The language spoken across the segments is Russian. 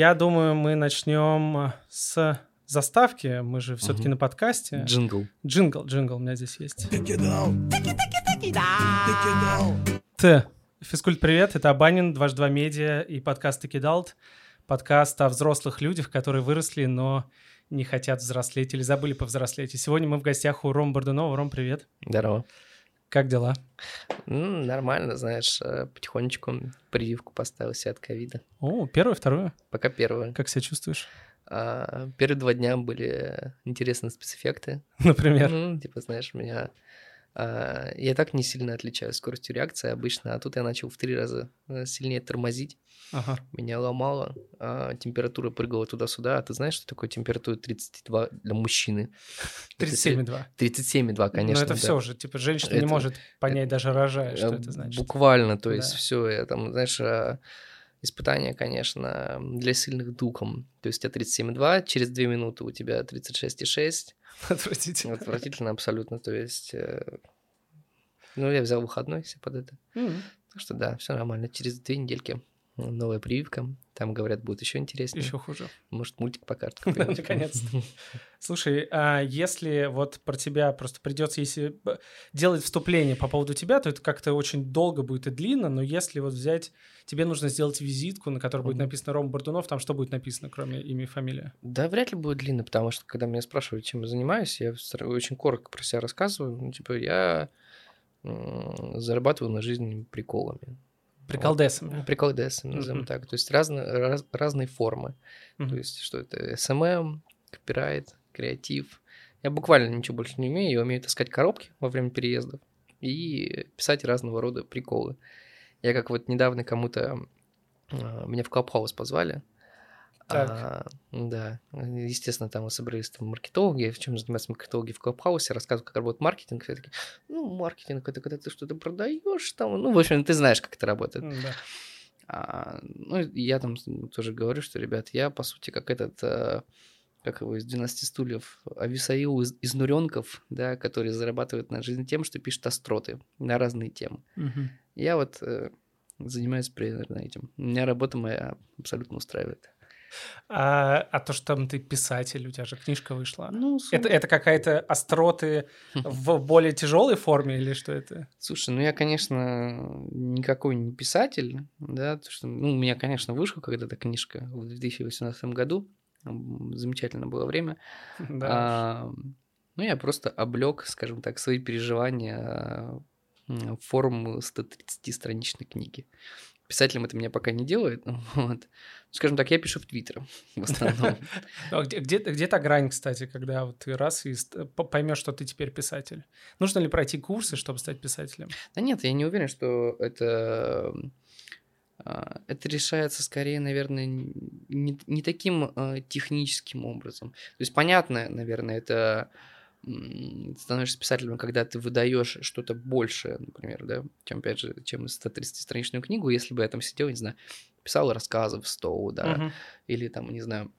Я думаю, мы начнем с заставки. Мы же все-таки Мгм. на подкасте. Джингл. Джингл, джингл у меня здесь есть. Т. Физкульт-привет. Это Абанин, дважды два медиа и подкаст The Kidult. Подкаст о взрослых людях, которые выросли, но не хотят взрослеть или забыли повзрослеть. И сегодня мы в гостях у Рома Бордунова. Ром, привет. Здорово. Как дела? Ну, нормально, знаешь, э, потихонечку прививку поставил себе от ковида. О, первую, вторую. Пока первую. Как себя чувствуешь? А, первые два дня были интересные спецэффекты. Например. Ну, типа, знаешь, меня... а, я так не сильно отличаюсь скоростью реакции обычно, а тут я начал в три раза э, сильнее тормозить. Ага. Меня ломало, а, температура прыгала туда-сюда. А ты знаешь, что такое температура 32 для мужчины? Это 37,2. 37,2, конечно. Но это да. все уже, типа, женщина не Это- может понять, даже рожая, что Э, это значит. Буквально, то есть Да. все, я там, знаешь, а, испытание, конечно, для сильных духом. То есть у тебя 37,2, через 2 минуты у тебя 36,6. Отвратительно. Отвратительно абсолютно, то есть... э, Ну, я взял выходной себе под это. М, Так что да, все нормально. Через две недельки новая прививка. Там, говорят, будет еще интереснее. Еще хуже. Может, мультик покажет. Да, наконец-то. Слушай, а если вот про тебя просто придется, если делать вступление по поводу тебя, то это как-то очень долго будет и длинно, но если вот взять, тебе нужно сделать визитку, на которой будет написано Рома Бордунов, там что будет написано, кроме имя и фамилия? Да, вряд ли будет длинно, потому что, когда меня спрашивают, чем я занимаюсь, я очень коротко про себя рассказываю. Ну, типа, я зарабатываю на жизнь приколами. Приколдесами. Приколдесами, назовем Мгм. так. То есть разные, раз- разные формы. То Мгм. есть, что это SMM, копирайт, креатив. Я буквально ничего больше не умею. Я умею таскать коробки во время переездов и писать разного рода приколы. Я как вот недавно кому-то... а, Меня в Clubhouse позвали. Так. А, да, естественно, там мы собрались там маркетологи, в чем занимаются маркетологи в Clubhouse е, рассказывают, как работает маркетинг. Все такие, ну, маркетинг это когда ты что-то продаешь, там, ну, в общем, ты знаешь, как это работает. Да. А, ну, я там тоже говорю, что, ребят, я, по сути, как этот, э, как его из 12 стульев, Ависаил из, из Нуренков, да, который зарабатывает на жизнь тем, что пишет остроты на разные темы. Мгм. Я вот э, занимаюсь примерно этим. Меня работа моя абсолютно устраивает. А, а то, что там ты писатель, у тебя же книжка вышла. Ну, Это, это какая-то остроты в более тяжелой форме или что это? Слушай, ну я, конечно, никакой не писатель, да, то что, ну, у меня, конечно, вышла когда-то книжка в 2018 году, М, замечательное было время. Да. А, ну, я просто облег, скажем так, свои переживания а, в форму 130-страничной книги. Писателем это меня пока не делает, вот. Скажем так, я пишу в Твиттер в основном. Ну, а где, где, где та грань, кстати, когда вот ты раз и поймешь, что ты теперь писатель? Нужно ли пройти курсы, чтобы стать писателем? Да нет, я не уверен, что это а, это решается скорее, наверное, не, не таким а, техническим образом. То есть, понятно, наверное, это становишься писателем, когда ты выдаешь что-то большее, например, да, чем, опять же, чем 130-страничную книгу, если бы я там сидел, не знаю, писал рассказы в стол, да, Мгм. или там, не знаю,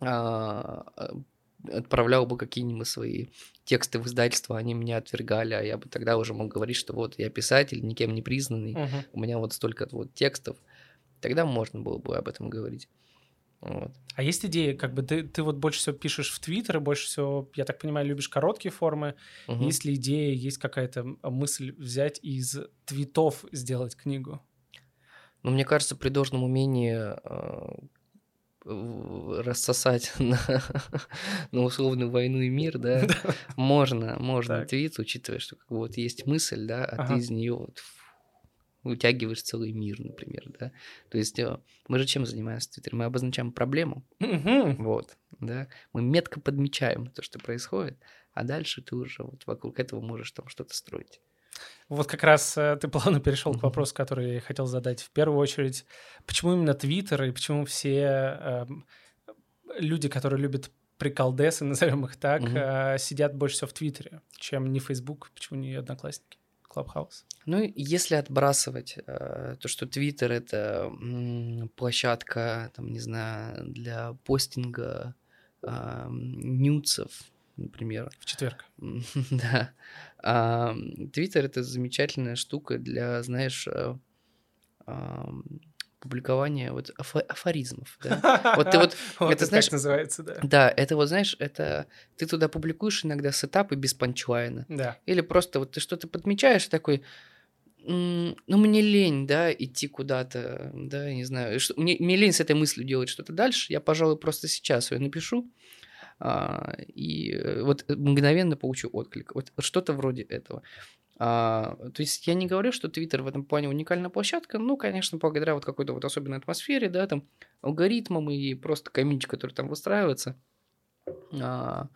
а, а, отправлял бы какие-нибудь свои тексты в издательство, они меня отвергали, а я бы тогда уже мог говорить, что вот я писатель, никем не признанный, Мгм. у меня вот столько вот текстов, тогда можно было бы об этом говорить. Вот. А есть идеи, как бы ты, ты вот больше всего пишешь в Твиттер, и больше всего, я так понимаю, любишь короткие формы. Мгм. Есть ли идея, есть какая-то мысль взять из твитов сделать книгу? Но мне кажется, при должном умении а, рассосать на, на условную войну и мир, да, можно, можно Так. твит, учитывая, что как бы вот есть мысль, да, а Ага. ты из нее вот вытягиваешь целый мир, например, да. То есть э, мы же чем занимаемся в Твиттере? Мы обозначаем проблему, Мгм. вот, да. Мы метко подмечаем то, что происходит, а дальше ты уже вот вокруг этого можешь там что-то строить. Вот как раз э, ты плавно перешел к вопросу, который я хотел задать в первую очередь. Почему именно Твиттер и почему все эм, люди, которые любят приколдесы, назовем их так, Мгм. э, сидят больше всего в Твиттере, чем не Facebook, почему не Одноклассники, Клабхаус? Ну, если отбрасывать э, то, что Твиттер это м, площадка, там, не знаю, для постинга а, нюцев, например, В четверг. Да. А, Твиттер это замечательная штука для, знаешь, э, публикование вот афо- афоризмов, да. Вот ты вот, Вот это знаешь, называется, да. да, это вот знаешь, это ты туда публикуешь иногда сетапы без панчлайна. Да. Или просто вот ты что-то подмечаешь такой, «М, ну мне лень, да, идти куда-то, да, я не знаю, что- мне, мне лень с этой мыслью делать что-то дальше, я, пожалуй, просто сейчас ее напишу, а, и э, вот мгновенно получу отклик. Вот что-то вроде этого. А, то есть я не говорю, что Твиттер в этом плане уникальная площадка, ну, конечно, благодаря вот какой-то вот особенной атмосфере, да, там, алгоритмам и просто комьюнити, который там выстраивается, а,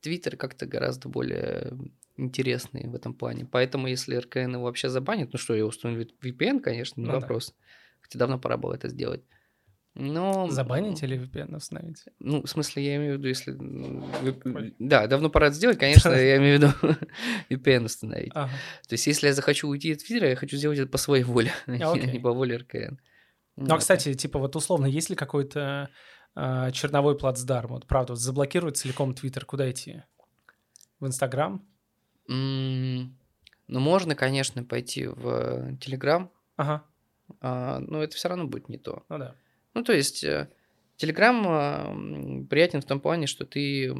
Твиттер как-то гораздо более интересный в этом плане. Поэтому, если РКН его вообще забанит, ну что, я установлю VPN, конечно, не Ну да. вопрос. Хотя давно пора было это сделать. Но... Забанить или VPN установить? Ну, в смысле, я имею в виду, если... вы- Ой. Да, давно пора это сделать, конечно, я имею в виду VPN установить. Ага. То есть, если я захочу уйти от Твиттера, я хочу сделать это по своей воле, а не- по воле РКН. Ну, а, кстати, типа вот условно, есть ли какой-то а, черновой плацдарм? Вот правда, вот заблокировать целиком Твиттер, куда идти? В Инстаграм? Ну, можно, конечно, пойти в Телеграм, Ага, но это все равно будет не то. ну да. Ну, то есть, Телеграм приятен в том плане, что ты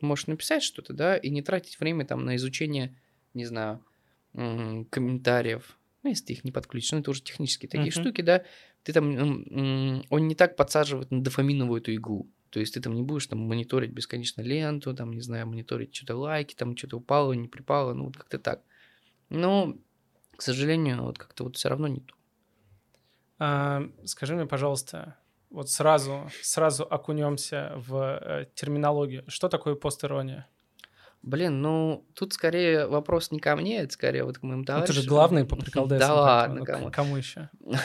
можешь написать что-то, да, и не тратить время там на изучение, не знаю, комментариев. Ну, если ты их не подключишь, ну, это уже технические такие Мгм. штуки, да. Ты там, он не так подсаживает на дофаминовую эту иглу. То есть ты там не будешь там мониторить бесконечно ленту, там, не знаю, мониторить что-то лайки, там что-то упало, не припало, ну, вот как-то так. Но, к сожалению, вот как-то вот все равно не то. Скажи мне, пожалуйста, вот сразу, сразу окунемся в э, терминологию. Что такое постирония? Блин, ну тут скорее вопрос не ко мне, это скорее вот к моим Ну, товарищам. ты же главный по приколдесам. Да ладно, ну, кому. кому еще?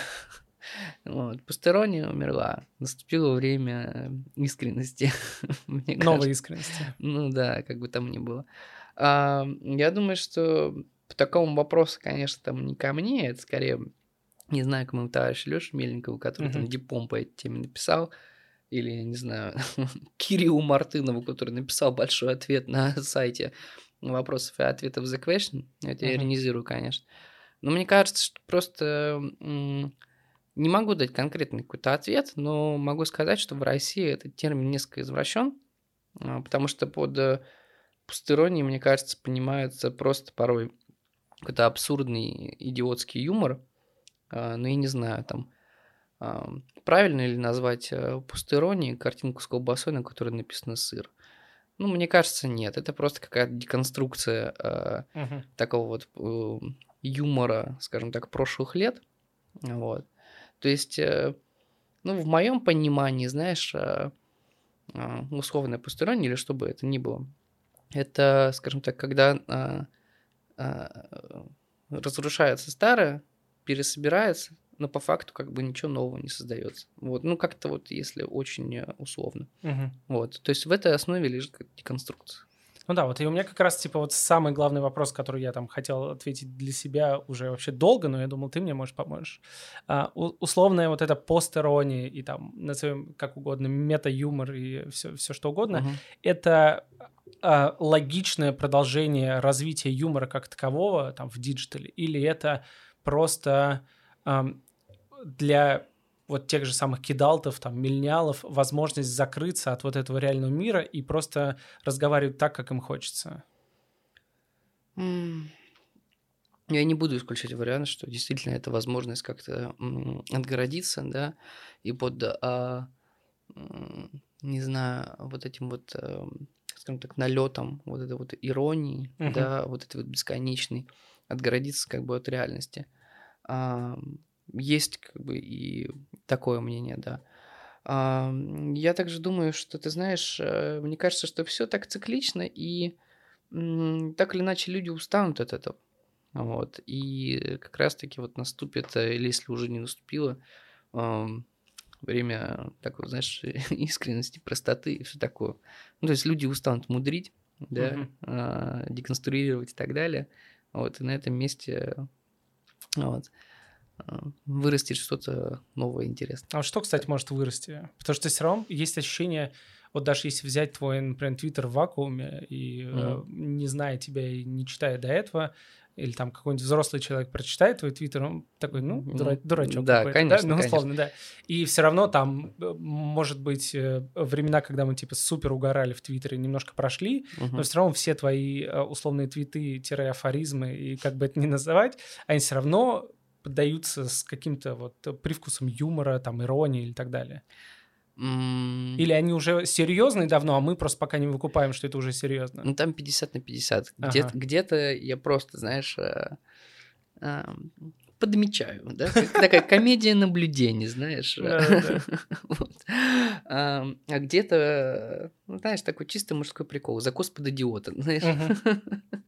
Вот, Пастерония умерла. Наступило время искренности. Новой искренности. Ну да, как бы там ни было. А, я думаю, что по такому вопросу, конечно, там не ко мне, это скорее, не знаю, к моему товарищу Лёше Мельникову, который там Мгм. диплом по этой теме написал, или, я не знаю, Кириллу Мартынову, который написал большой ответ на сайте вопросов и ответов The Question. Это я Мгм. иронизирую, конечно. Но мне кажется, что просто не могу дать конкретный какой-то ответ, но могу сказать, что в России этот термин несколько извращен, а, потому что под э, пустеронией, мне кажется, понимается просто порой какой-то абсурдный идиотский юмор. А, Ну, я не знаю, там, правильно ли назвать э, пустеронией картинку с колбасой, на которой написано сыр? Ну, мне кажется, нет. Это просто какая-то деконструкция э, Мгм. такого вот э, юмора, скажем так, прошлых лет. Вот. То есть, э, ну, в моем понимании, знаешь, э, э, условное пустырание или что бы это ни было, это, скажем так, когда э, э, разрушается старое, пересобирается, но по факту как бы ничего нового не создается. Вот. Ну, как-то вот, если очень э, условно. Мгм. Вот. То есть в этой основе лежит деконструкция. Ну да, вот и у меня как раз, типа, вот самый главный вопрос, который я там хотел ответить для себя уже вообще долго, но я думал, ты мне, может, поможешь. А, условная вот эта постирония и там, назовем как угодно, мета-юмор и все, все что угодно, Мгм. это а, логичное продолжение развития юмора как такового там в digital е, или это просто ам, для вот тех же самых кидалтов, там, миллениалов, возможность закрыться от вот этого реального мира и просто разговаривать так, как им хочется. Я не буду исключать вариант, что действительно это возможность как-то отгородиться, да, и под, а, не знаю, вот этим вот, эм, скажем так, налетом вот этой вот иронии, Мгм. да, вот этой вот бесконечной, отгородиться как бы от реальности. А, Есть как бы и такое мнение, да. А, Я также думаю, что ты знаешь, э, мне кажется, что все так циклично, и так или иначе люди устанут от этого. Вот. И как раз-таки вот наступит, э, или если уже не наступило, время такой, знаешь, искренности, простоты и все такое. Ну, то есть люди устанут мудрить, да, а, деконструировать и так далее. Вот, и на этом месте вот, а, вырастет что-то новое, интересное. А что, кстати, может вырасти? Потому что все равно есть ощущение, вот даже если взять твой, например, твиттер в вакууме, и Мгм. э, не зная тебя и не читая до этого, или там какой-нибудь взрослый человек прочитает твой твиттер, он такой, ну, дура- дурачок Да, какой-то, конечно, ну, конечно. условно, да. И все равно там, э, может быть, э, времена, когда мы, типа, супер угорали в твиттере, немножко прошли, Мгм. но все равно все твои э, условные твиты-афоризмы, и как бы это ни называть, они все равно поддаются с каким-то вот привкусом юмора, там, иронии или так далее. Или они уже серьезные давно, а мы просто пока не выкупаем, что это уже серьезно. Ну, там 50 на 50. Где-то, Ага. где-то я просто, знаешь, э, ам, подмечаю, да? Такая комедия наблюдений, знаешь. Ам, А где-то, ну, знаешь, такой чисто мужской прикол. Закос под идиота, знаешь.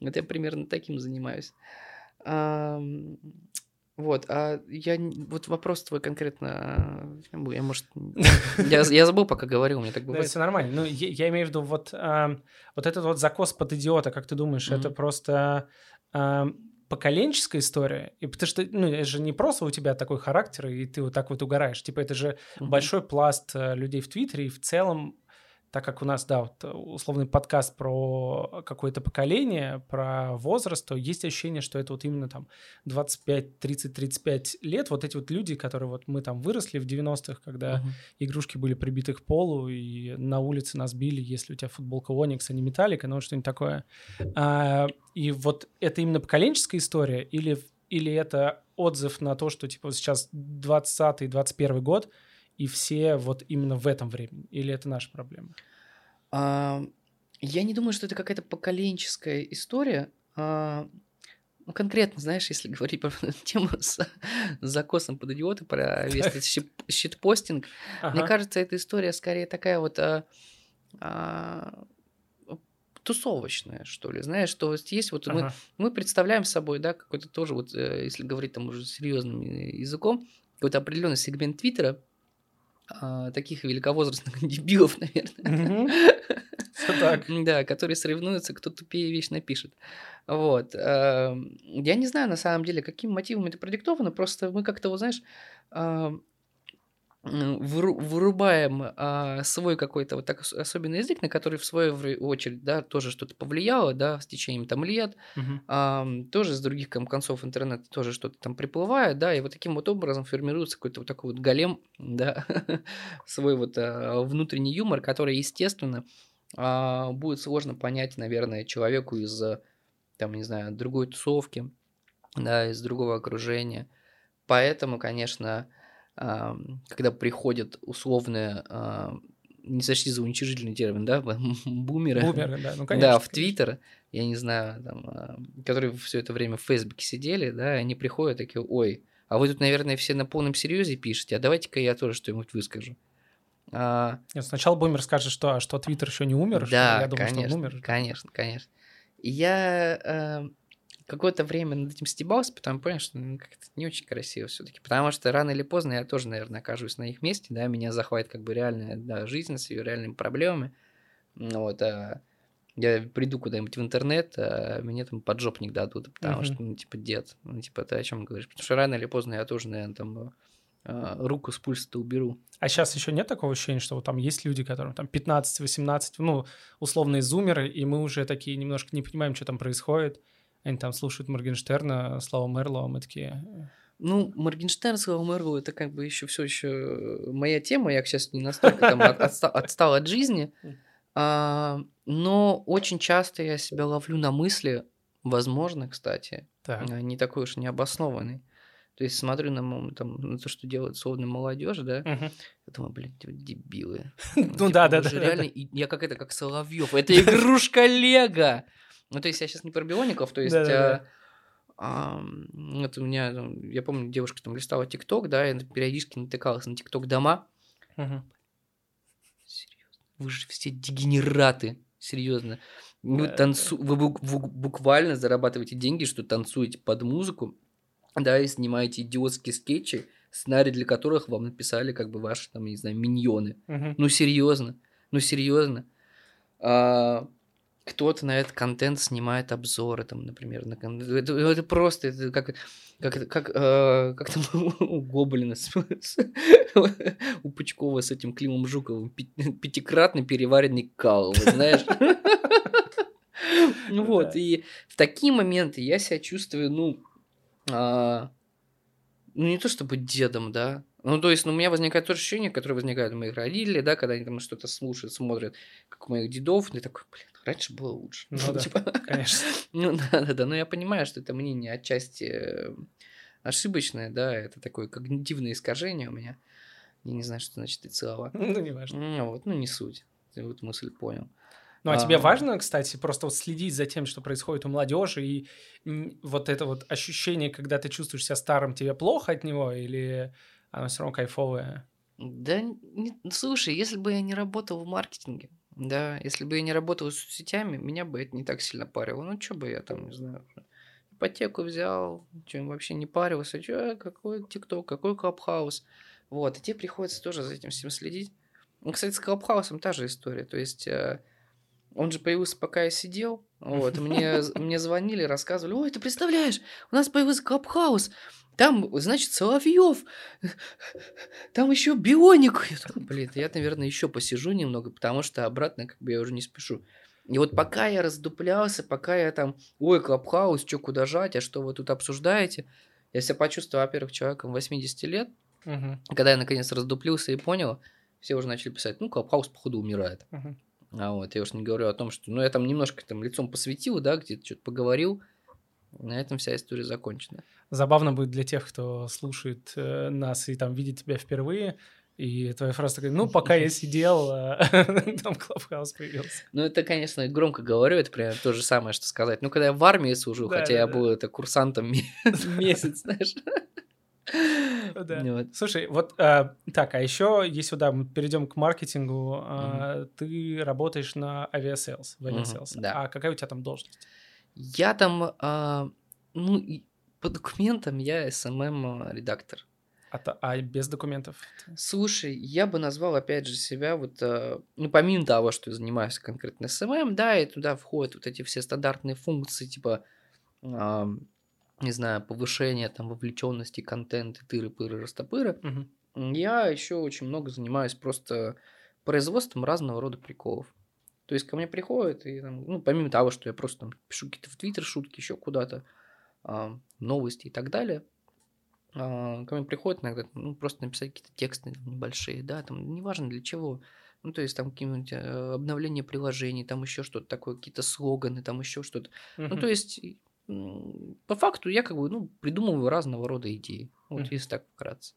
Вот я примерно таким занимаюсь. Вот, а я вот вопрос твой конкретно, э, я может, я, я забыл, пока говорил, меня так Да, бывает. все нормально. Ну, я, я имею в виду вот, ам, вот этот вот закос под идиота, как ты думаешь, это Мгм. просто ам, поколенческая история? И потому что, ну, это же не просто у тебя такой характер, и ты вот так вот угораешь. Типа это же Мгм. большой пласт э, людей в Твиттере, и в целом, так как у нас, да, вот, э, условный подкаст про какое-то поколение, про возраст, то есть ощущение, что это вот именно там 25, 30, 35 лет, вот эти вот люди, которые вот мы там выросли в 90-х, когда Мгм. игрушки были прибиты к полу, и на улице нас били, если у тебя футболка Оникс, а не Металлика, ну что-нибудь такое. А, и вот это именно поколенческая история, или, или это отзыв на то, что типа сейчас 20-й, 21 год, и все вот именно в этом времени? Или это наша проблема? А, Я не думаю, что это какая-то поколенческая история. А, Ну, конкретно, знаешь, если говорить про тему с с закосом под идиоты, про весь этот щитпостинг, мне Ага. кажется, эта история скорее такая вот а, а, тусовочная, что ли. Знаешь, что вот есть вот мы, Ага. мы представляем собой, да, какой-то тоже вот, э, если говорить там уже серьезным э, языком, какой-то определенный сегмент Твиттера, а, таких великовозрастных дебилов, наверное. Так. Да, которые соревнуются, кто тупее вещь напишет. Вот. эм, Я не знаю, на самом деле, каким мотивом это продиктовано, просто мы как-то, вот знаешь, выру- вырубаем а, свой какой-то вот так ос- особенный язык, на который в свою очередь, да, тоже что-то повлияло, да, с течением там лет, Мгм. ам, тоже с других кон- концов интернета тоже что-то там приплывает, да, и вот таким вот образом формируется какой-то вот такой вот голем, да, свой вот а, внутренний юмор, который, естественно, а, будет сложно понять, наверное, человеку из, а, там, не знаю, другой тусовки, да, из другого окружения. Поэтому, конечно, когда приходят условные, а, не сочти за уничижительный термин, да, бумеры, Бумеры, да, ну конечно. да, в. Твиттер, я не знаю, там, а, которые все это время в Фейсбуке сидели, да, они приходят такие, ой, а вы тут, наверное, все на полном серьезе пишете, а давайте-ка я тоже что-нибудь выскажу. А, Нет, сначала бумер скажет, что, а что Твиттер еще не умер, что да, я думаю, что конечно, он умер. конечно, конечно. Я какое-то время над этим стебался, потом понял, что ну, как-то не очень красиво все-таки. Потому что рано или поздно я тоже, наверное, окажусь на их месте, да, меня захватит как бы реальная да, жизнь с ее реальными проблемами. Вот, а я приду куда-нибудь в интернет, а мне там поджопник дадут, потому Мгм. что, ну, типа, дед, ну, типа, ты о чем говоришь? Потому что рано или поздно я тоже, наверное, там э, руку с пульса-то уберу. А сейчас еще нет такого ощущения, что вот там есть люди, которым там 15-18, ну, условные зумеры, и мы уже такие немножко не понимаем, что там происходит. Они там слушают Моргенштерна, Слава Мерлова, мы такие... э, Ну, Моргенштерн, Слава Мерлоу, это как бы еще все еще моя тема. Я, счастью, не настолько там от- отста- отстал от жизни. А, но очень часто я себя ловлю на мысли, возможно, кстати, Так. а, не такой уж необоснованный. То есть смотрю на, там, на то, что делает словно молодежь, да, Мгм. я думаю, блин, дебилы. Ну да, да, вы да, да, реально и- Я как это, как Соловьев. Это игрушка Лего. Ну, то есть я сейчас не про биоников, то есть... Да-да-да. а, Вот у меня, я помню, девушка там листала ТикТок, да, и периодически натыкалась на ТикТок дома. Мгм. Серьезно, вы же все дегенераты, серьезно. Вы, Да, танцу... вы бу- бу- буквально зарабатываете деньги, что танцуете под музыку, да, и снимаете идиотские скетчи, сценарий для которых вам написали как бы ваши, там, я не знаю, миньоны. Мгм. Ну, серьезно. Ну, серьезно. А, кто-то на этот контент снимает обзоры, там, например, на кон- это, это просто это как как как э, как там у Гоблина с- с- у Пучкова с этим Климом Жуковым пятикратный переваренный кал, знаешь. Ну вот, и в такие моменты я себя чувствую, ну, а, ну не то чтобы дедом, да. Ну, то есть, ну, у меня возникает то ощущение, которое возникает у моих родителей, да, когда они там что-то слушают, смотрят, как у моих дедов, и такой, блин, раньше было лучше. Ну да. Типа, Конечно. ну да, да, да, но я понимаю, что это мнение отчасти э, ошибочное, да, это такое когнитивное искажение у меня. Я не знаю, что значит эти слова. Ну, не важно. Ну вот, ну не суть. Ты вот мысль понял. Ну, а тебе А. важно, кстати, просто вот следить за тем, что происходит у молодежи, и вот это вот ощущение, когда ты чувствуешь себя старым, тебе плохо от него, или оно все равно кайфовое? Да, не- слушай, если бы я не работал в маркетинге, да, если бы я не работал с соцсетями, меня бы это не так сильно парило. Ну, что бы я там, не знаю, ипотеку взял, что вообще не парился, что, какой ТикТок, какой Клабхаус. Вот, и тебе приходится тоже за этим всем следить. Ну, кстати, с Clubhouse ом та же история, то есть э, он же появился, пока я сидел, вот, мне, мне звонили, рассказывали, ой, ты представляешь, у нас появился Clubhouse, там, значит, Соловьев, там еще бионик. Я такой, блин, я, наверное, еще посижу немного, потому что обратно как бы я уже не спешу. И вот пока я раздуплялся, пока я там, ой, Clubhouse, что куда жать, а что вы тут обсуждаете, я себя почувствовал, во-первых, человеком 80 лет. Мгм, Когда я наконец раздуплился и понял, все уже начали писать, ну, Clubhouse, походу, умирает. мгм. А вот я уж не говорю о том, что, ну, я там немножко там лицом посветил, да, где-то что-то поговорил, на этом вся история закончена. Забавно будет для тех, кто слушает э, нас и там видит тебя впервые, и твоя фраза такая, ну, пока я сидел, а, там Clubhouse появился. Ну, это, конечно, громко говорю, это примерно то же самое, что сказать. Ну, когда я в армии служил, Да, хотя да, я да. был это курсантом ме- месяц, знаешь. Да. Вот. Слушай, вот а, так, а еще, если да, мы перейдем к маркетингу, а, ты работаешь на Aviasales, в Aviasales. да. А какая у тебя там должность? Я там, а, ну, по документам я SMM-редактор. А, та- а без документов? Слушай, я бы назвал, опять же, себя вот, э, ну, помимо того, что я занимаюсь конкретно SMM, да, и туда входят вот эти все стандартные функции, типа, ам, не знаю, повышение там вовлеченности, контента, тыры-пыры, растопыры. Мгм. Я еще очень много занимаюсь просто производством разного рода приколов. То есть ко мне приходят, и там, ну, помимо того, что я просто там пишу какие-то в Твиттер шутки, еще куда-то, а, новости и так далее, а, ко мне приходят иногда, ну, просто написать какие-то тексты там, небольшие, да, там, неважно для чего. Ну, то есть там какие-нибудь э, обновления приложений, там еще что-то такое, какие-то слоганы, там еще что-то. Ну, Мгм. то есть, по факту я как бы, ну, придумываю разного рода идеи. Вот Мгм. если так вкратце.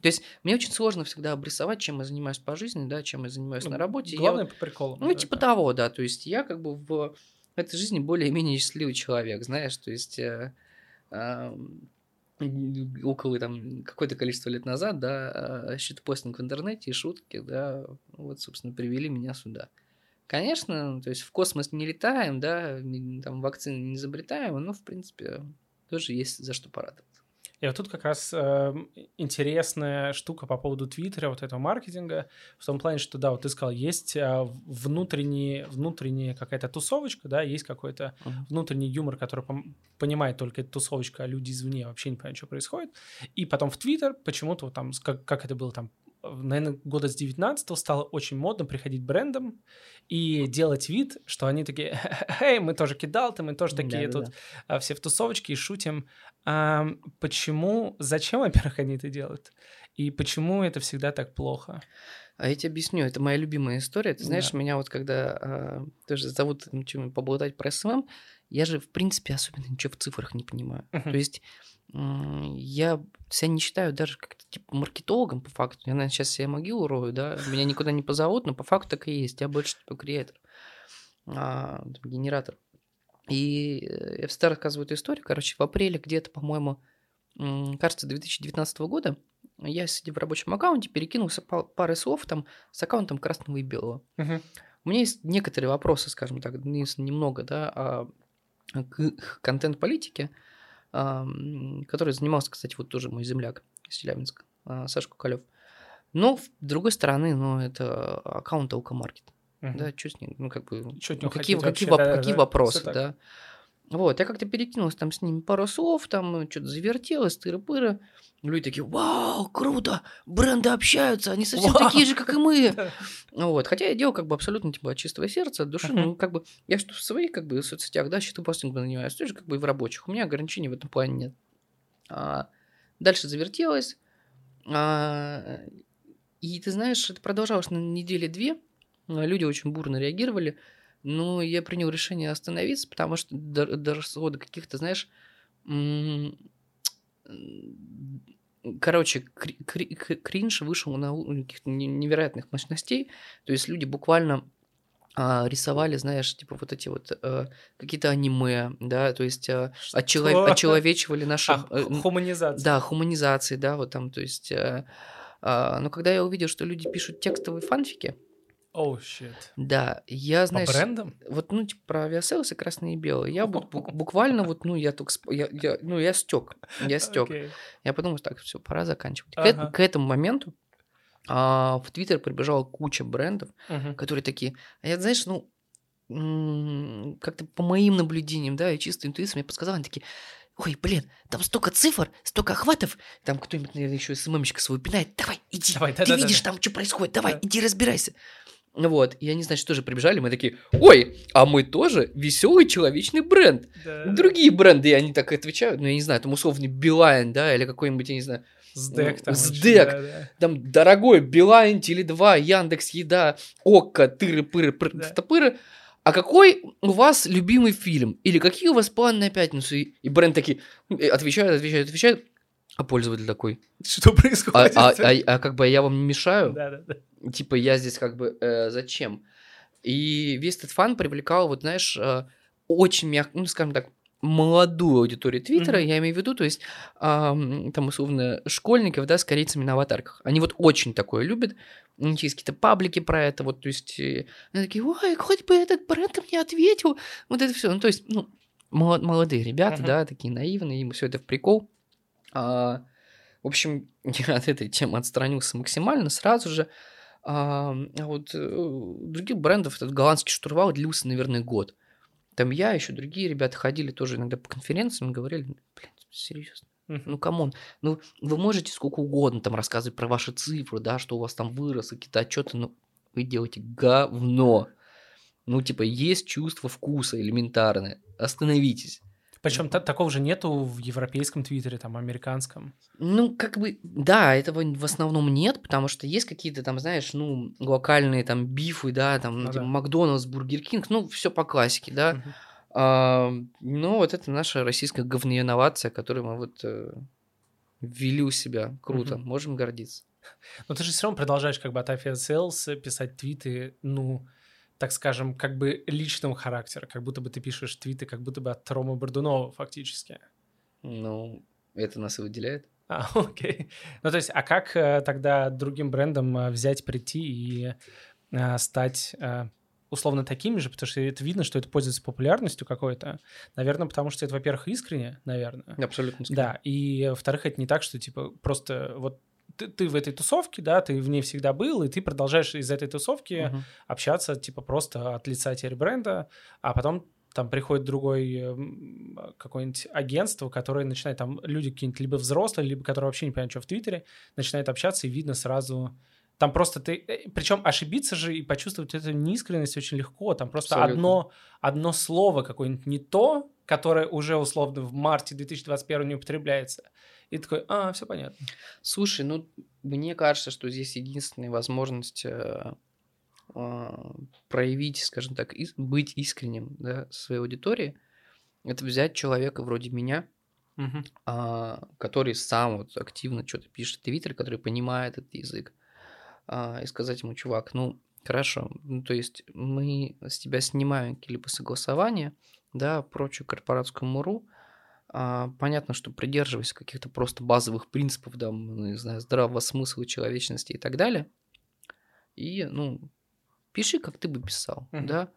То есть, мне очень сложно всегда обрисовать, чем я занимаюсь по жизни, да, чем я занимаюсь Ну, на работе. Я Главное вот- по приколу. ну, типа того, да. То есть, я как бы в этой жизни более-менее счастливый человек, знаешь. То есть, э, ам, около там какое-то количество лет назад, да, щитпостинг в интернете и шутки, да, вот, собственно, привели меня сюда. Конечно, то есть в космос не летаем, да, там вакцины не изобретаем, но, в принципе, тоже есть за что порадоваться. И вот тут как раз э, интересная штука по поводу Твиттера, вот этого маркетинга, в том плане, что, да, вот ты сказал, есть э, внутренний, внутренняя какая-то тусовочка, да, есть какой-то Мгм. внутренний юмор, который понимает только эта тусовочка, а люди извне вообще не понимают, что происходит. И потом в Твиттер почему-то вот там, как, как это было там, наверное, года с 19 стало очень модно приходить брендом и делать вид, что они такие, эй, мы тоже кидалты, мы тоже такие Да-да-да. тут а, все в тусовочке и шутим. А, почему, зачем, во-первых, они это делают? И почему это всегда так плохо? А я тебе объясню, это моя любимая история. Ты знаешь, Да. меня вот когда а, тоже зовут чем поболтать про SMM, я же, в принципе, особенно ничего в цифрах не понимаю. Мгм. То есть я себя не считаю даже как-то типа маркетологом по факту. Я, наверное, сейчас себе могилу рою, да, меня никуда не позовут, но по факту так и есть. Я больше типа креатор, а, генератор. И э, я всегда рассказываю эту историю. Короче, в апреле где-то, по-моему, кажется, 2019 года я, сидя в рабочем аккаунте, перекинулся па- парой слов там с аккаунтом красного и белого. Мгм. У меня есть некоторые вопросы, скажем так, ну, немного, да, о- к контент-политике, а, который занимался, кстати, вот тоже мой земляк из Челябинска, а, Саша Кукалев. Но, с другой стороны, ну, это аккаунт Алкомаркет. Мгм. Да, что с ним? Ну, как бы... Чё от ну, какие, какие, вообще? воп- Да, какие да. вопросы, да? Вот, я как-то перекинулась там с ними пару слов, там что-то завертелось, тыры-пыры. Люди такие, вау, круто, бренды общаются, они совсем Вау. такие же, как и мы. Вот. Хотя я делал как бы абсолютно типа от чистого сердца, от души. Ну, как бы я что в своих как бы соцсетях, да, щитопостингом занимаюсь, тоже как бы и в рабочих. У меня ограничений в этом плане нет. А, дальше завертелось. А, и ты знаешь, это продолжалось на недели две. А, Люди очень бурно реагировали. Но я принял решение остановиться, потому что до, до расхода каких-то, знаешь, короче, кринж вышел на уровень каких-то не- невероятных мощностей. То есть люди буквально а, рисовали, знаешь, типа вот эти вот э, какие-то аниме, да, то есть э, отчело- Что? очеловечивали наши... А, э, ху- н- хуманизация. да, хуманизации, да, вот там, то есть... э, а, но когда я увидел, что люди пишут текстовые фанфики, Оу, щит. да, я, По знаешь, брендам? вот, ну, типа, про авиаселсы красные и белые. Я бу- буквально вот, ну, я только, сп- я, я- ну, я стек, я стек. Окей. Я подумал, так, все, пора заканчивать. К, Ага. эт- к этому моменту а, в Твиттер прибежала куча брендов, Мгм. которые такие, а я, знаешь, ну, как-то по моим наблюдениям, да, и чистой интуицией мне подсказал, они такие, ой, блин, там столько цифр, столько охватов, там кто-нибудь, наверное, еще СММщика своего пинает, давай, иди, Давай, ты да-да-да-да. видишь там, что происходит, давай, Да. иди разбирайся. Вот, и они, значит, тоже прибежали, мы такие, ой, а мы тоже веселый человечный бренд. Да. Другие бренды, они так и отвечают, ну, я не знаю, там условный Билайн, да, или какой-нибудь, я не знаю, Сдэк ну, там. Сдэк. да-да. там дорогой Билайн, Теле2, Яндекс Еда, Окко, тыры-пыры, Да. топыры. А какой у вас любимый фильм? Или какие у вас планы на пятницу? И, и бренд такие э, отвечают, отвечают, отвечают. А пользователь такой. Что А, происходит? а, а- а как бы я вам не мешаю? Да-да-да. Типа я здесь как бы э, зачем? И весь этот фан привлекал, вот знаешь, э, очень мягко, ну скажем так, молодую аудиторию Твиттера, Мгм. я имею в виду, то есть ам, там условно школьников, да, с корейцами на аватарках. Они вот очень такое любят. У них есть какие-то паблики про это, вот, то есть э, они такие, ой, хоть бы этот бренд мне ответил, вот это все. Ну, то есть, ну, молод- молодые ребята, Мгм. да, такие наивные, им все это в прикол. А, в общем, я от этой темы отстранился максимально сразу же. А, а вот э, других брендов этот голландский штурвал длился, наверное, год. Там я, еще другие ребята ходили тоже иногда по конференциям и говорили, блин, серьезно, ну come on, ну вы можете сколько угодно там рассказывать про ваши цифры, да, что у вас там вырос, какие-то отчеты, но вы делаете говно. Ну, типа, есть чувство вкуса элементарное. Остановитесь. Причем та- такого же нету в европейском твиттере, там, американском. Ну, как бы, да, этого в основном нет, потому что есть какие-то там, знаешь, ну, локальные там бифы, да, там, Ну типа, да. Макдональдс, Бургер Кинг, ну, все по классике, да. Мгм. А, ну, вот это наша российская говноинновация, которую мы вот э, ввели у себя. Круто, Мгм. можем гордиться. Но ты же все равно продолжаешь как бы от Sales писать твиты, ну, так скажем, как бы личного характера, как будто бы ты пишешь твиты, как будто бы от Рома Бордунова фактически. Ну, это нас и выделяет. А, окей. Ну, то есть, а как э, тогда другим брендам э, взять, прийти и э, стать условно такими же, потому что это видно, что это пользуется популярностью какой-то. Наверное, потому что это, во-первых, искренне, наверное. Абсолютно. Да, и во-вторых, это не так, что типа просто вот ты, ты в этой тусовке, да, ты в ней всегда был, и ты продолжаешь из этой тусовки Мгм. общаться, типа, просто от лица теперь бренда, а потом там приходит другой эм, какое-нибудь агентство, которое начинает, там люди какие-нибудь либо взрослые, либо которые вообще не понимают, что в Твиттере, начинают общаться, и видно сразу... Там просто ты... Причем ошибиться же и почувствовать эту неискренность очень легко. Там просто Абсолютно. одно, одно слово какое-нибудь не то, которое уже условно в марте 2021 не употребляется. И такой, а, все понятно. Слушай, ну, мне кажется, что здесь единственная возможность э, а, проявить, скажем так, ис- быть искренним да, своей аудитории, это взять человека вроде меня, Мгм. а, который сам вот активно что-то пишет в Твиттере, который понимает этот язык, а, и сказать ему, чувак, ну, хорошо, ну, то есть мы с тебя снимаем какие-либо согласования, да, прочую корпоратскую муру, понятно, что придерживаясь каких-то просто базовых принципов, да, ну, не знаю, здравого смысла, человечности и так далее, и, ну, пиши, как ты бы писал, Мгм. да.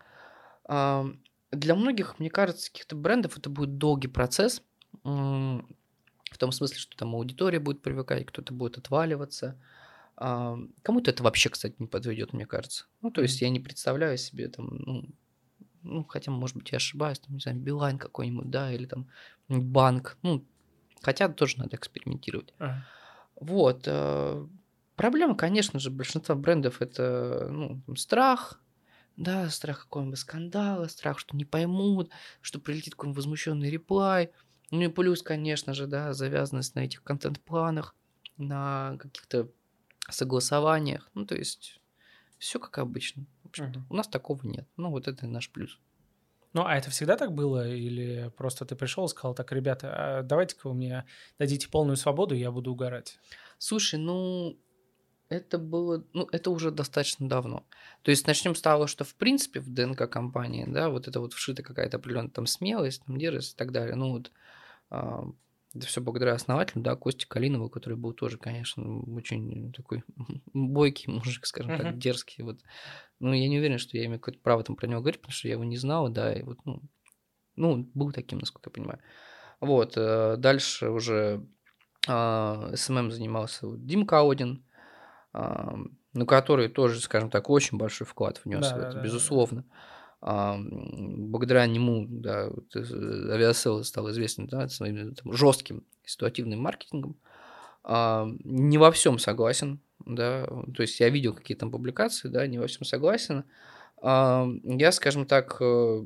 А, для многих, мне кажется, каких-то брендов это будет долгий процесс, в том смысле, что там аудитория будет привыкать, кто-то будет отваливаться. А, кому-то это вообще, кстати, не подведет, мне кажется. Ну, то есть я не представляю себе там, ну, ну, хотя, может быть, я ошибаюсь, там, не знаю, Билайн какой-нибудь, да, или там банк, ну, хотя тоже надо экспериментировать. Ага. Вот. э, Проблема, конечно же, большинства брендов это ну, страх, да, страх какого-нибудь скандала, страх, что не поймут, что прилетит какой-нибудь возмущенный реплай. Ну и плюс, конечно же, да, завязанность на этих контент-планах, на каких-то согласованиях. Ну, то есть, все как обычно. Общем-то. Мгм. У нас такого нет. Ну, вот это наш плюс. Ну, а это всегда так было? Или просто ты пришел и сказал, так, ребята, а давайте-ка вы мне дадите полную свободу, и я буду угорать? Слушай, ну, это было, ну, это уже достаточно давно. То есть начнем с того, что в принципе в ДНК компании, да, вот это вот вшита какая-то определенная там смелость, там дерзость и так далее. Ну вот а, это все благодаря основателю, да, Косте Калинову, который был тоже, конечно, очень такой бойкий мужик, скажем так, Мгм. дерзкий. Вот. Ну, я не уверен, что я имею какое-то право там про него говорить, потому что я его не знал, да, и вот, ну, ну, был таким, насколько я понимаю. Вот, э, дальше уже а, SMM занимался вот Дим Каудин, а, ну, который тоже, скажем так, очень большой вклад внес в это, Да-да-да-да-да. безусловно. А, м, благодаря нему, да, вот, э, Aviasales стал известен, да, своим там, жестким ситуативным маркетингом. А, не во всем согласен, да, то есть я видел какие-то там публикации, да, не во всем согласен. А, я, скажем так, э,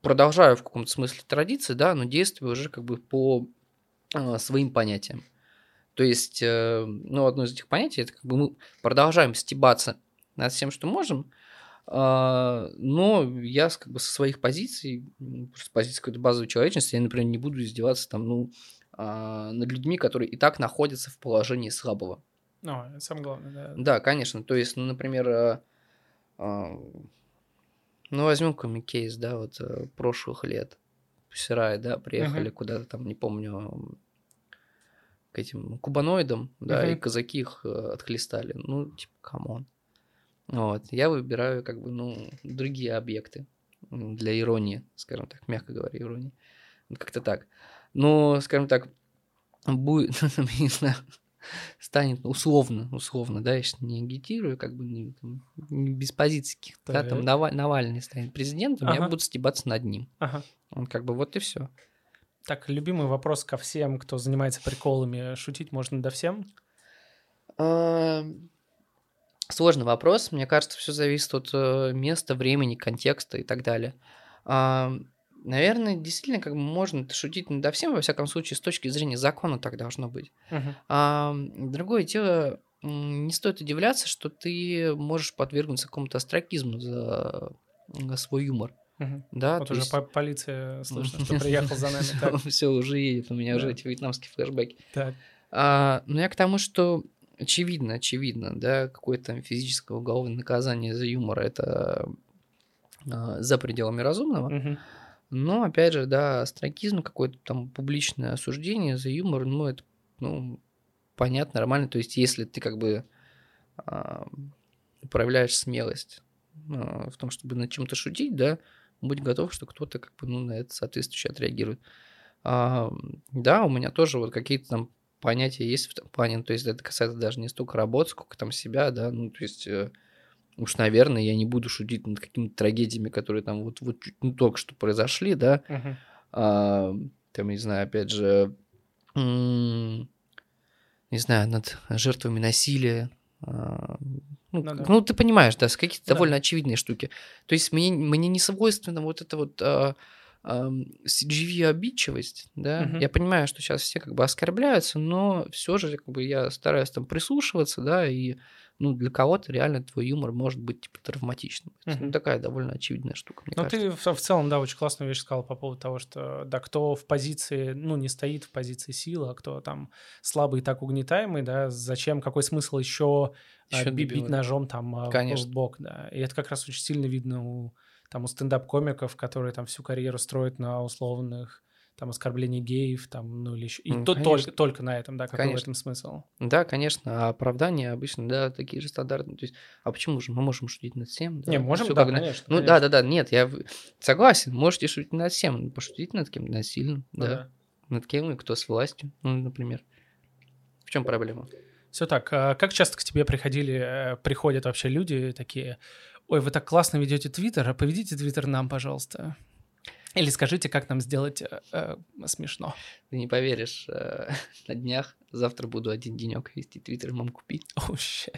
продолжаю в каком-то смысле традиции, да, но действую уже как бы по а, своим понятиям. То есть, э, ну, одно из этих понятий, это как бы мы продолжаем стебаться над всем, что можем, а, но я как бы со своих позиций, м, просто с позиции какой-то базовой человечности, я, например, не буду издеваться там, ну, а, над людьми, которые и так находятся в положении слабого. Ну, это самое главное, да. Да, конечно. То есть, ну, например, э, а, ну, возьмем какой-нибудь кейс, да, вот э, прошлых лет. Pussy Riot, да, приехали Мгм. куда-то там, не помню, к этим кубаноидам, да, и Мгм. казаки их э, отхлестали. Ну, типа, come on. Вот, я выбираю, как бы, ну, другие объекты для иронии, скажем так, мягко говоря, иронии. Вот как-то так. Но, скажем так, будет, я не знаю, станет условно, условно, да, я сейчас не агитирую, как бы не, там, не без позиций каких-то, да, там Так. Нава- Навальный станет президентом, я Ага. буду стебаться над ним. Ага. Он как бы вот и все. Так, любимый вопрос ко всем, кто занимается приколами. Шутить можно над всем? Сложный вопрос. Мне кажется, все зависит от э, места, времени, контекста и так далее. А, Наверное, действительно, как бы можно шутить над всем, во всяком случае, с точки зрения закона так должно быть. Мгм. А, другое дело, не стоит удивляться, что ты можешь подвергнуться какому-то астракизму за свой юмор. Мгм. Да, Вот уже есть- по- полиция слышно, что приехал за нами. Все уже едет, у меня уже эти вьетнамские флешбеки. А, но я к тому, что очевидно, очевидно, да, какое-то там физическое уголовное наказание за юмор это а, за пределами разумного. Но, опять же, да, астракизм, какое-то там публичное осуждение за юмор, ну, это, ну, понятно, нормально. То есть, если ты как бы а, проявляешь смелость а, в том, чтобы над чем-то шутить, да, будь готов, что кто-то как бы, ну, на это соответствующе отреагирует. А, да, у меня тоже вот какие-то там понятия есть в этом плане, ну, то есть это касается даже не столько работы, сколько там себя, да, ну, то есть э, уж, наверное, я не буду шутить над какими-то трагедиями, которые там вот, вот чуть- ну, только что произошли, да, Мгм. а, там, не знаю, опять же, м, не знаю, над жертвами насилия. а, ну, Ну да. ну, ты понимаешь, да, с какие-то Да. довольно очевидные штуки. То есть мне, мне не свойственно вот это вот а, CGV обидчивость, да. Мгм. Я понимаю, что сейчас все как бы оскорбляются, но все же как бы я стараюсь там прислушиваться, да, и ну, для кого-то реально твой юмор может быть типа травматичным. Это, ну, Мгм. такая довольно очевидная штука, мне Ну, кажется. ты в, в целом, да, очень классную вещь сказал по поводу того, что, да, кто в позиции, ну, не стоит в позиции силы, а кто там слабый и так угнетаемый, да, зачем, какой смысл еще, Ещё бить добивать. ножом там а, Конечно. в бок, да. И это как раз очень сильно видно у, там, у стендап-комиков, которые там всю карьеру строят на условных там оскорблений геев, там, ну, или еще... И Ну, то- только, только на этом, да, какой в Конечно. этом смысл? Да, конечно, а оправдания обычно, да, такие же стандартные. То есть, а почему же мы можем шутить над всем? Да? не, можем, Всё да, как на- конечно. Ну конечно. да, да, да, нет, я в- согласен, можете шутить над всем, пошутить над кем насильно, Ну да. Над кем и кто с властью, ну, например. В чем проблема? Все так. А как часто к тебе приходили, э, приходят вообще люди такие, ой, вы так классно ведете Твиттер, а поведите Твиттер нам, пожалуйста. Или скажите, как нам сделать э, э, смешно. Ты не поверишь, э, на днях завтра буду один денек вести Твиттер, мам, купи. Oh, shit.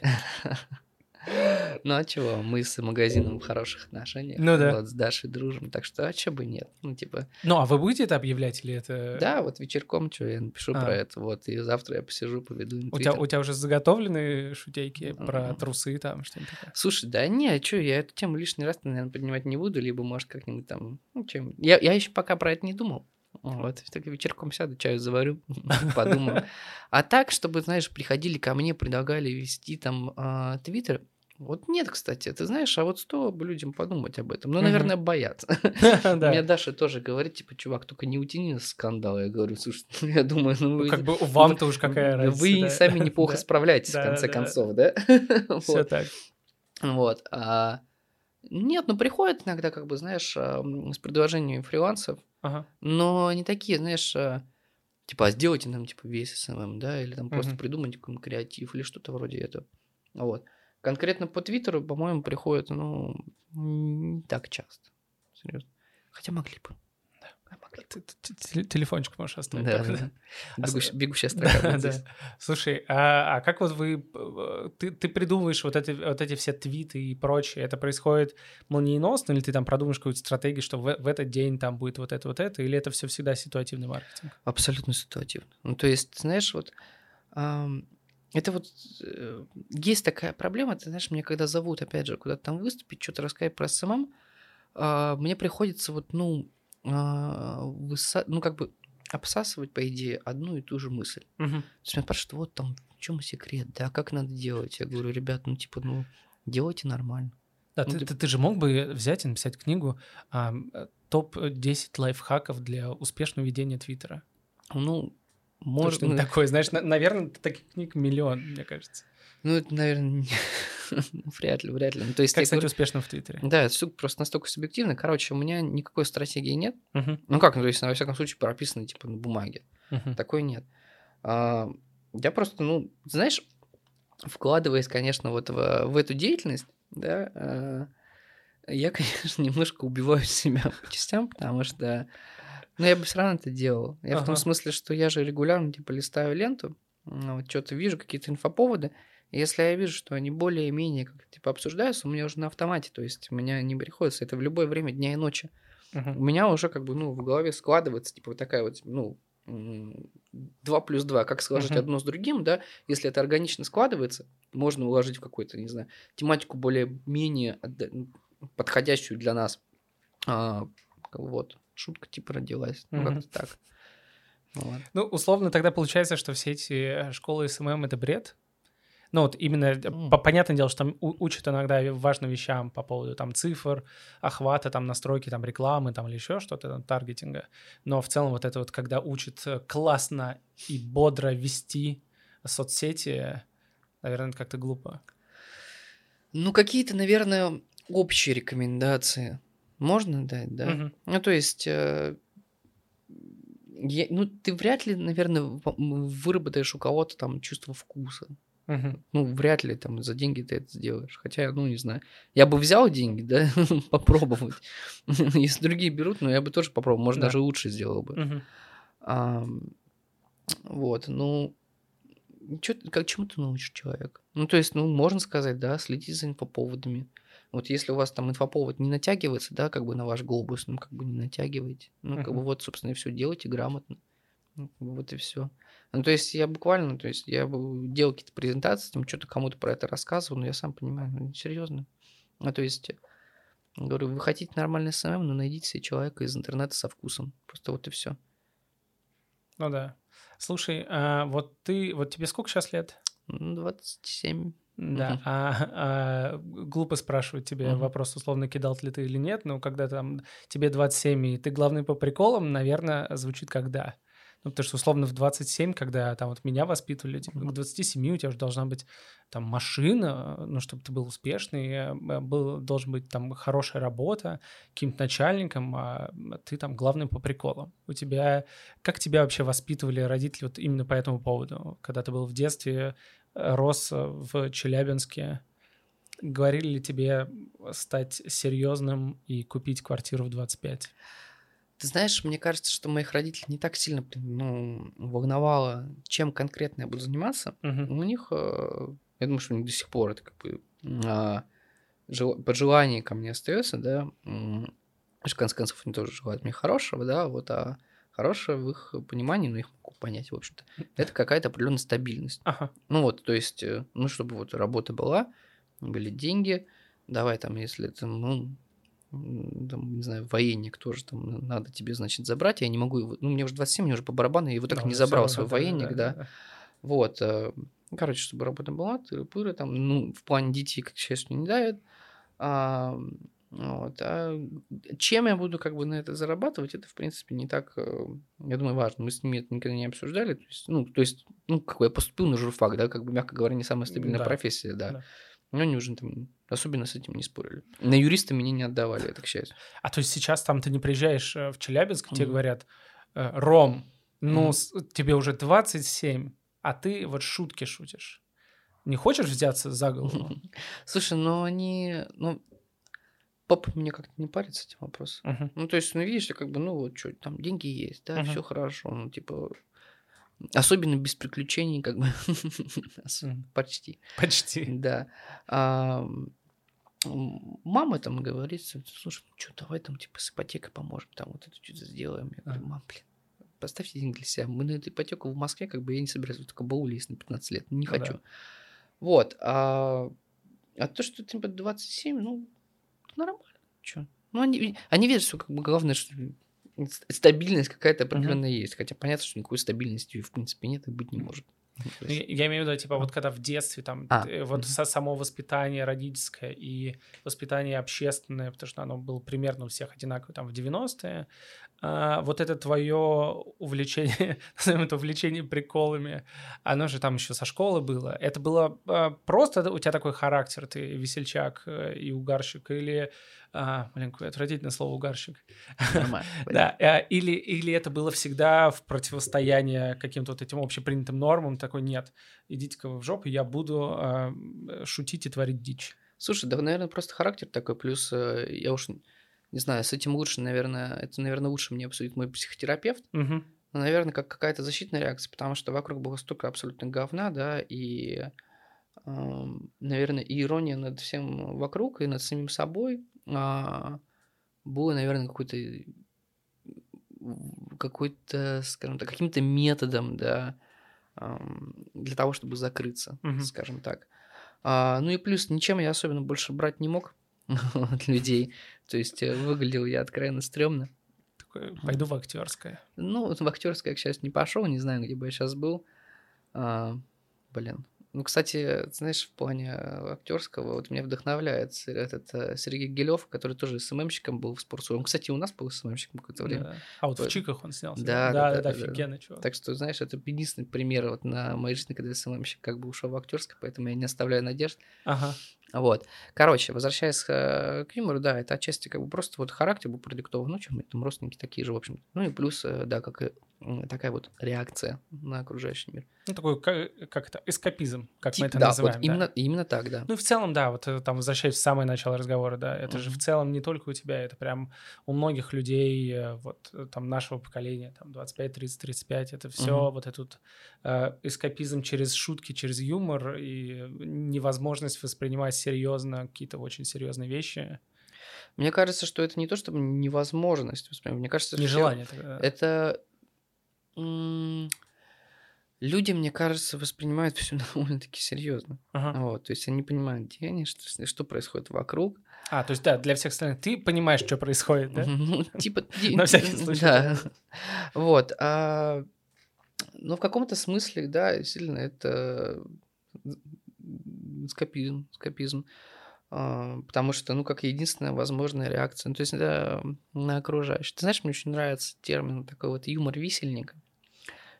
Ну а чего, мы с магазином в хороших отношениях. Ну да. Вот, с Дашей дружим, так что а чё бы нет? Ну типа, Ну, а вы будете это объявлять или это... да, вот вечерком что, я напишу А. про это, вот, и завтра я посижу, поведу У тебя, у тебя уже заготовлены шутейки про трусы там, что-нибудь такое? Слушай, да не, а чё, я эту тему лишний раз, наверное, поднимать не буду, либо, может, как-нибудь там, ну, чем... Я, я еще пока про это не думал. Вот, так вечерком сяду, чаю заварю, подумаю. А так, чтобы, знаешь, приходили ко мне, предлагали вести там а, Твиттер, вот нет, кстати, ты знаешь, а вот бы людям подумать об этом. Ну, наверное, боятся. Мне Да. Даша тоже говорит, типа, чувак, только не утяни скандал. Я говорю, слушай, ну, я думаю, ну, Ну, вы... как бы вам-то уж какая разница. Вы сами неплохо справляетесь, в конце концов, да? Все так. Вот. Нет, ну приходят иногда, как бы, знаешь, а, с предложениями фрилансов, Ага. но они такие, знаешь, а, типа, а сделайте нам, типа, весь SMM, да, или там просто Мгм. придумайте какой-нибудь креатив или что-то вроде этого. Вот. Конкретно по Твиттеру, по-моему, приходят, ну, не так часто. Серьезно. Хотя могли бы. Телефончик можешь оставить. Да, да. А Бегущ- Бегущая Да, строка да. здесь. Слушай, а, а как вот вы, э, ты, ты придумываешь вот эти, вот эти все твиты и прочее, это происходит молниеносно, или ты там продумаешь какую-то стратегию, что в, в этот день там будет вот это, вот это, или это все всегда ситуативный маркетинг? Абсолютно ситуативно. Ну, то есть, знаешь, вот ам, это вот э, есть такая проблема, ты знаешь, мне когда зовут, опять же, куда-то там выступить, что-то рассказать про SMM, а, мне приходится вот, ну, а, выса- ну, как бы обсасывать, по идее, одну и ту же мысль. Мгм. То есть меня спрашивают, вот там, в чем секрет, да, как надо делать? Я говорю, ребят, ну, типа, ну, делайте нормально. Да, Ну, ты, ты- ты, же мог бы взять и написать книгу ам, э, топ-10 лайфхаков для успешного ведения Твиттера. Ну, Может, что-нибудь такое, знаешь, на- наверное, таких книг миллион, мне кажется. Ну, это, наверное, вряд ли, вряд ли. Ну, то есть, Как стать говорю- успешным в Твиттере? Да, это всё просто настолько субъективно. Короче, у меня никакой стратегии нет. Мгм, Ну как, ну то есть, во всяком случае, прописано типа на бумаге. мгм. Такой нет. А, я просто, ну, знаешь, вкладываясь, конечно, вот в, в эту деятельность, да, а, я, конечно, немножко убиваю себя по частям, потому что, ну, я бы все равно это делал. Я в том смысле, что я же регулярно, типа, листаю ленту, ну, вот что-то вижу, какие-то инфоповоды, если я вижу, что они более-менее как типа обсуждаются, у меня уже на автомате, то есть у меня не приходится, это в любое время дня и ночи Мгм. у меня уже как бы, ну, в голове складывается, типа, вот такая вот, ну, 2 плюс 2, как сложить Мгм. одно с другим, да, если это органично складывается, можно уложить в какую-то, не знаю, тематику более-менее ну, подходящую для нас. А, вот, шутка типа родилась, ну, как-то так. Вот. Ну, условно, тогда получается, что все эти э, школы SMM — это бред? Ну, вот именно, по- понятное дело, что там у- учат иногда важным вещам по поводу там цифр, охвата, там настройки там рекламы там или еще что-то, там, таргетинга. Но в целом вот это вот, когда учат э, классно и бодро вести соцсети, наверное, как-то глупо. Ну, какие-то, наверное, общие рекомендации можно дать, да? Мгм. Ну, то есть, э, я- ну, ты вряд ли, наверное, выработаешь у кого-то там чувство вкуса. Мгм. Ну, вряд ли там за деньги ты это сделаешь. Хотя, ну, не знаю. Я бы взял деньги, да, попробовать. Если другие берут, ну, я бы тоже попробовал. Может, Да. даже лучше сделал бы. Мгм. Ам, Вот, ну, чё, как чему ты научишь человека? Ну, то есть, ну, можно сказать, да, следить за инфоповодами. Вот если у вас там инфоповод не натягивается, да, как бы на ваш глобус, ну, как бы не натягивайте. Ну, как бы вот, собственно, и все делайте грамотно. Ну, вот и все. Ну, то есть я буквально, то есть я делал какие-то презентации, там что-то кому-то про это рассказывал, но я сам понимаю, ну, серьезно. Ну, то есть, говорю, вы хотите нормальный SMM, но найдите себе человека из интернета со вкусом. Просто вот и все. Ну да. Слушай, а вот ты, вот тебе сколько сейчас лет? Ну, 27. Да, Мгм. а, а, глупо спрашивать тебе Мгм. вопрос, условно, кидалт ли ты или нет, но когда там тебе 27, и ты главный по приколам, наверное, звучит как да. Ну, потому что, условно, в 27, когда там вот меня воспитывали, типа, к 27 у тебя уже должна быть там машина, ну, чтобы ты был успешный, э, был, должен быть там хорошая работа, каким-то начальником, а ты там главный по приколам. У тебя, как тебя вообще воспитывали родители вот именно по этому поводу? Когда ты был в детстве, рос в Челябинске, говорили ли тебе стать серьезным и купить квартиру в 25? Ты знаешь, мне кажется, что моих родителей не так сильно ну, волновало, чем конкретно я буду заниматься. Мгм. У них, э, я думаю, что у них до сих пор это как бы а, жел- пожелание ко мне остается, да. В конце концов, они тоже желают мне хорошего, да, вот, а хорошее в их понимании, ну, их могу понять, в общем-то, это какая-то определенная стабильность. Ага. Ну вот, то есть, э, ну, чтобы вот работа была, были деньги, давай там, если это, ну, там, не знаю, военник тоже там надо тебе, значит, забрать, я не могу его, ну, мне уже 27, мне уже по барабану, я его так Ну, не забрал, свой военник, да, да. вот, э, короче, чтобы работа была, тыры-пыры, там, ну, в плане детей, как сейчас не дают, а, вот, а чем я буду как бы на это зарабатывать, это, в принципе, не так, э, я думаю, важно. Мы с ними это никогда не обсуждали. То есть, ну, то есть, ну, как бы я поступил на журфак, да, как бы, мягко говоря, не самая стабильная Да. профессия, да. Да. Но они уже там особенно с этим не спорили. На юриста меня не отдавали, это к счастью. А то есть сейчас там ты не приезжаешь э, в Челябинск, тебе говорят, э, Ром, ну, тебе уже 27, а ты вот шутки шутишь. Не хочешь взяться за голову? Слушай, ну они, ну, папа меня как-то не парит с этим вопросом. Ну, то есть, ну, видишь, ты как бы, ну, вот что, там деньги есть, да, все хорошо, ну, типа, особенно без приключений, как бы, почти. Почти. Да. А, мама там говорит, слушай, ну что, давай там типа с ипотекой поможем, там вот это что-то сделаем. Я говорю, Ага. мам, блин, поставьте деньги для себя. Мы на эту ипотеку в Москве, как бы я не собираюсь в такую бауле есть на 15 лет, не Ну да. хочу. Вот. А, а то, что типа 27, ну, нормально. Чё? Ну, они, они видят, что как бы главное, что стабильность какая-то определенная есть. Хотя понятно, что никакой стабильности в принципе нет и быть не может. Ну, Ну, Я, имею в виду, типа, вот когда в детстве там А, вот со- само воспитание родительское и воспитание общественное, потому что оно было примерно у всех одинаково там в 90-е, а, вот это твое увлечение, назовем это увлечение приколами, оно же там еще со школы было. Это было а, просто у тебя такой характер, ты весельчак э, и угарщик, или, а, блин, какое отвратительное слово угарщик. Да, э, или, или это было всегда в противостояние каким-то вот этим общепринятым нормам, такой, нет, идите-ка вы в жопу, я буду э, шутить и творить дичь. Слушай, да, наверное, просто характер такой, плюс э, я уж не знаю, с этим лучше, наверное, это, наверное, лучше мне обсудит мой психотерапевт, Мгм. но, наверное, как какая-то защитная реакция, потому что вокруг было столько абсолютно говна, да, и, эм, наверное, и ирония над всем вокруг и над самим собой а, было, наверное, какой-то какой-то, скажем так, каким-то методом, да, ам, для того, чтобы закрыться, Мгм. скажем так. А, ну и плюс ничем я особенно больше брать не мог от людей. То есть э, выглядел я откровенно стрёмно. Такой, пойду в актерское. Ну, вот в актерское, к счастью, не пошел, не знаю, где бы я сейчас был. А, блин. Ну, кстати, знаешь, в плане актерского, вот меня вдохновляет этот э, Сергей Гелев, который тоже СММщиком был в спортсуе. Он, кстати, у нас был СММщиком какое-то время. Да. А вот в Вот. Чиках он снялся. Да, да, да, да, да, да, да. офигенный чувак. Так что, знаешь, это единственный пример вот на моей жизни, когда СММщик как бы ушел в актерское, поэтому я не оставляю надежд. Ага. Вот. Короче, возвращаясь э, к юмору, да, это отчасти как бы просто вот характер был продиктован, ну, чем мы там родственники такие же, в общем. Ну и плюс, э, да, как и такая вот реакция на окружающий мир. Ну, такой, как, как это, эскапизм, как мы Тип- это да, называем. вот да. именно, именно так, да. Ну, в целом, да, вот э, там, возвращаясь в самое начало разговора, да, это же в целом не только у тебя, это прям у многих людей, э, вот, э, там, нашего поколения, там, 25, 30, 35, это все Мгм. вот этот э, эскапизм через шутки, через юмор и невозможность воспринимать серьезно какие-то очень серьезные вещи, Мне кажется, что это не то, чтобы невозможность воспринимать. Мне кажется, нежелание. это м, люди, мне кажется, воспринимают все довольно-таки серьезно. Ага. Вот, то есть они понимают, где они, что, что происходит вокруг. А, то есть, да, для всех остальных ты понимаешь, что происходит, да? Ну, типа... На всякий случай, Да. Вот. а, Но в каком-то смысле, да, действительно, это скопизм. скопизм. А, Потому что, ну, как единственная возможная реакция. Ну, то есть, да, на окружающих. Ты знаешь, мне очень нравится термин такой вот юмор висельника.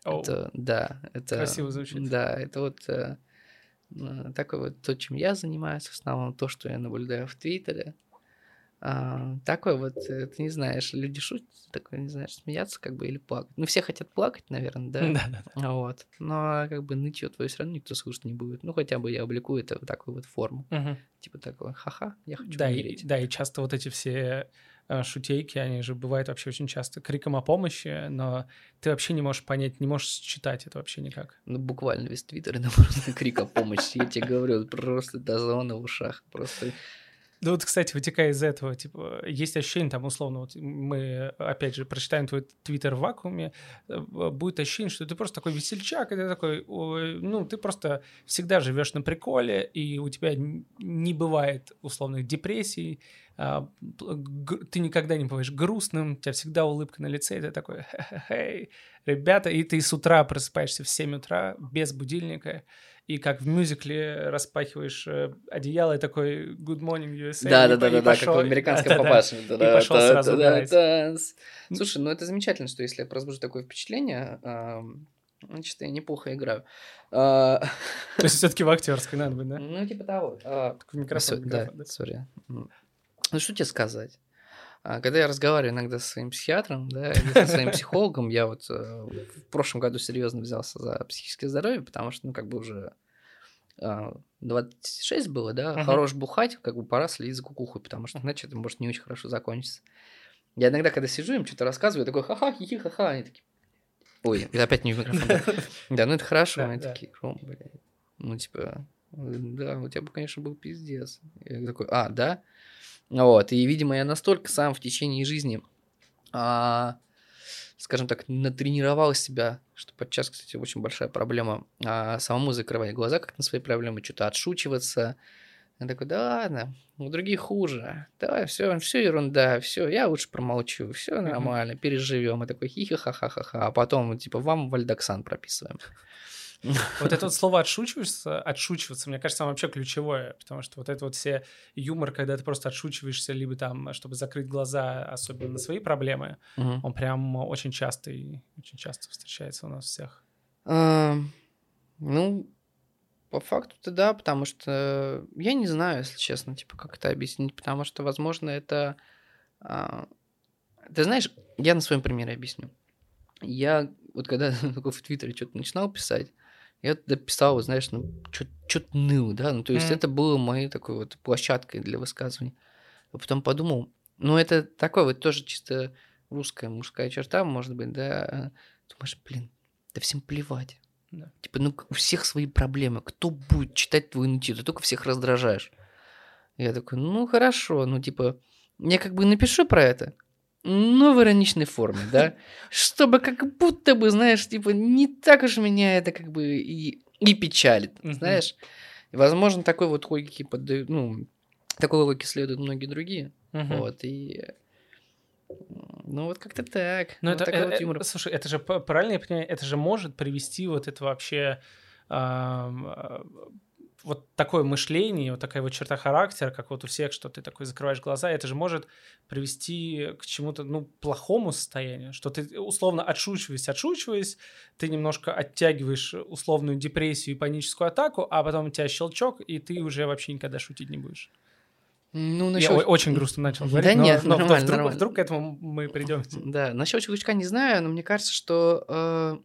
Оу, Это, да, это... Красиво звучит. Да, это вот э, такое вот то, чем я занимаюсь, в основном то, что я наблюдаю в Твиттере. А, такой вот, э, ты не знаешь, люди шутят, такой, не знаешь, смеяться как бы или плакать. Ну, все хотят плакать, наверное, да? Да, да. Вот. Но как бы нытье твое все равно никто слушать не будет. Ну, хотя бы я обликую это в такую вот форму. Мгм. Типа такого, ха-ха, я хочу Да, и, умереть. да, и часто вот эти все э, шутейки, они же бывают вообще очень часто криком о помощи, но ты вообще не можешь понять, не можешь считать это вообще никак. Ну, буквально весь твиттер, это просто крик о помощи. Я тебе говорю, просто до звона в ушах. Просто Да вот, кстати, вытекая из этого, типа, есть ощущение, там, условно, вот мы, опять же, прочитаем твой твиттер в вакууме, э, будет ощущение, что ты просто такой весельчак, и ты такой, ой, ну, ты просто всегда живешь на приколе, и у тебя не бывает условных депрессий, а, ты никогда не бываешь грустным, у тебя всегда улыбка на лице, и ты такой, хе-хе-хей, ребята, и ты с утра просыпаешься в 7 утра без будильника, и как в мюзикле распахиваешь э, одеяло и такой «Good morning, USA». Да, и да, по- да, и да, да, как в американском да-да-да. папаше. И пошел сразу угорать. Слушай, ну это замечательно, что если я разбужу такое впечатление, значит, я неплохо играю. А, То есть все-таки в актерской надо быть, да? Ну, типа того. А, микрофон, Да, сори. Ну, что тебе сказать? А, Когда я разговариваю иногда со своим психиатром, да, или со своим психологом, я вот э, в прошлом году серьезно взялся за психическое здоровье, потому что, ну, как бы уже а, 26 было, да, хорош бухать, как бы пора следить за кукухой, потому что иначе это может не очень хорошо закончиться. Я иногда, когда сижу, им что-то рассказываю, я такой, ха-ха, хихи, ха-ха, они такие, ой, это опять не в микрофон. да. Ну это хорошо, они такие, Ром, блядь, ну, типа, да, у тебя бы, конечно, был пиздец. Я такой, а, да? Вот, и, видимо, я настолько сам в течение жизни, а, скажем так, натренировал себя, что подчас, кстати, очень большая проблема, а, самому закрывать глаза как на свои проблемы, что-то отшучиваться. Я такой, да ладно, у других хуже. Давай, все, все ерунда, все, я лучше промолчу, все нормально, переживем. И такой хихи-ха-ха-ха-ха, а потом, типа, вам вальдоксан прописываем. Вот это вот слово отшучиваться, отшучиваться, мне кажется, вообще ключевое, потому что вот это вот все юмор, когда ты просто отшучиваешься, либо там, чтобы закрыть глаза, особенно на свои проблемы, Мгм. он прям очень часто и очень часто встречается у нас всех. А, Ну, по факту-то да, потому что я не знаю, если честно, типа, как это объяснить, потому что, возможно, это... а, Ты знаешь, я на своем примере объясню. Я вот когда только в Твиттере что-то начинал писать, я туда писал, вот, знаешь, ну, что-то ныл, да, ну, то есть Мгм. это было моей такой вот площадкой для высказываний. А потом подумал, ну, это такое вот тоже чисто русская мужская черта, может быть, да. Думаешь, блин, да всем плевать. Да. Типа, ну, у всех свои проблемы. Кто будет читать твою нытью? Ты только всех раздражаешь. Я такой, ну, хорошо. Ну, типа, я как бы напишу про это, но в ироничной форме, да? Чтобы как будто бы, знаешь, типа, не так уж меня это как бы и, и печалит, Мгм. знаешь? Возможно, такой вот логике поддают, ну, такой логике следуют многие другие. Мгм. Вот, и... Ну, вот как-то так. Ну, Вот это, э, вот э, юмор. слушай, это же, правильно я понимаю, это же может привести вот это вообще а, вот такое мышление, вот такая вот черта характера, как вот у всех, что ты такой закрываешь глаза, это же может привести к чему-то, ну, плохому состоянию, что ты условно отшучиваясь, отшучиваясь, ты немножко оттягиваешь условную депрессию и паническую атаку, а потом у тебя щелчок, и ты уже вообще никогда шутить не будешь. Ну, Я насчет... о- очень грустно начал Да говорить, но, нет, но нормально, вдруг, нормально. вдруг к этому мы придем. Да, насчет щелчка не знаю, но мне кажется, что э,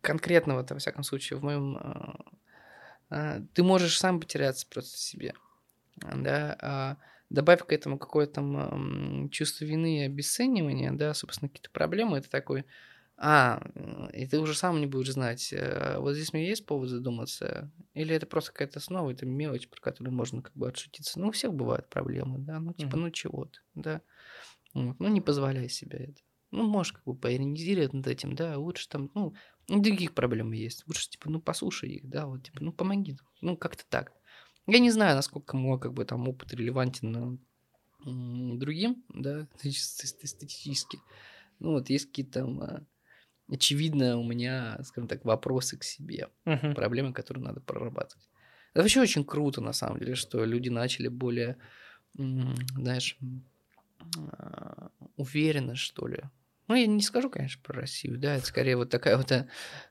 конкретно, вот, во всяком случае, в моем... э, ты можешь сам потеряться просто в себе. Да, а добавь к этому какое-то чувство вины и обесценивания, да, собственно, какие-то проблемы, это такой, а, и ты уже сам не будешь знать, э, вот здесь у меня есть повод задуматься, или это просто какая-то основа, это мелочь, про которую можно как бы отшутиться. Ну, у всех бывают проблемы, да, ну, типа, Мгм. ну, чего ты, да. Вот, Ну, не позволяй себе это. Ну, можешь как бы поиронизировать над этим, да, лучше там, ну, других проблем есть. Лучше, типа, ну, послушай их, да, вот, типа, ну, помоги. Ну, как-то так. Я не знаю, насколько мой, как бы, там, опыт релевантен другим, да, статистически. Ну, вот есть какие-то там, а, очевидно, у меня, скажем так, вопросы к себе Мгм. проблемы, которые надо прорабатывать. Это вообще очень круто, на самом деле, что люди начали более, знаешь, а, уверенно, что ли. Ну, я не скажу, конечно, про Россию, да, это скорее вот такая вот а,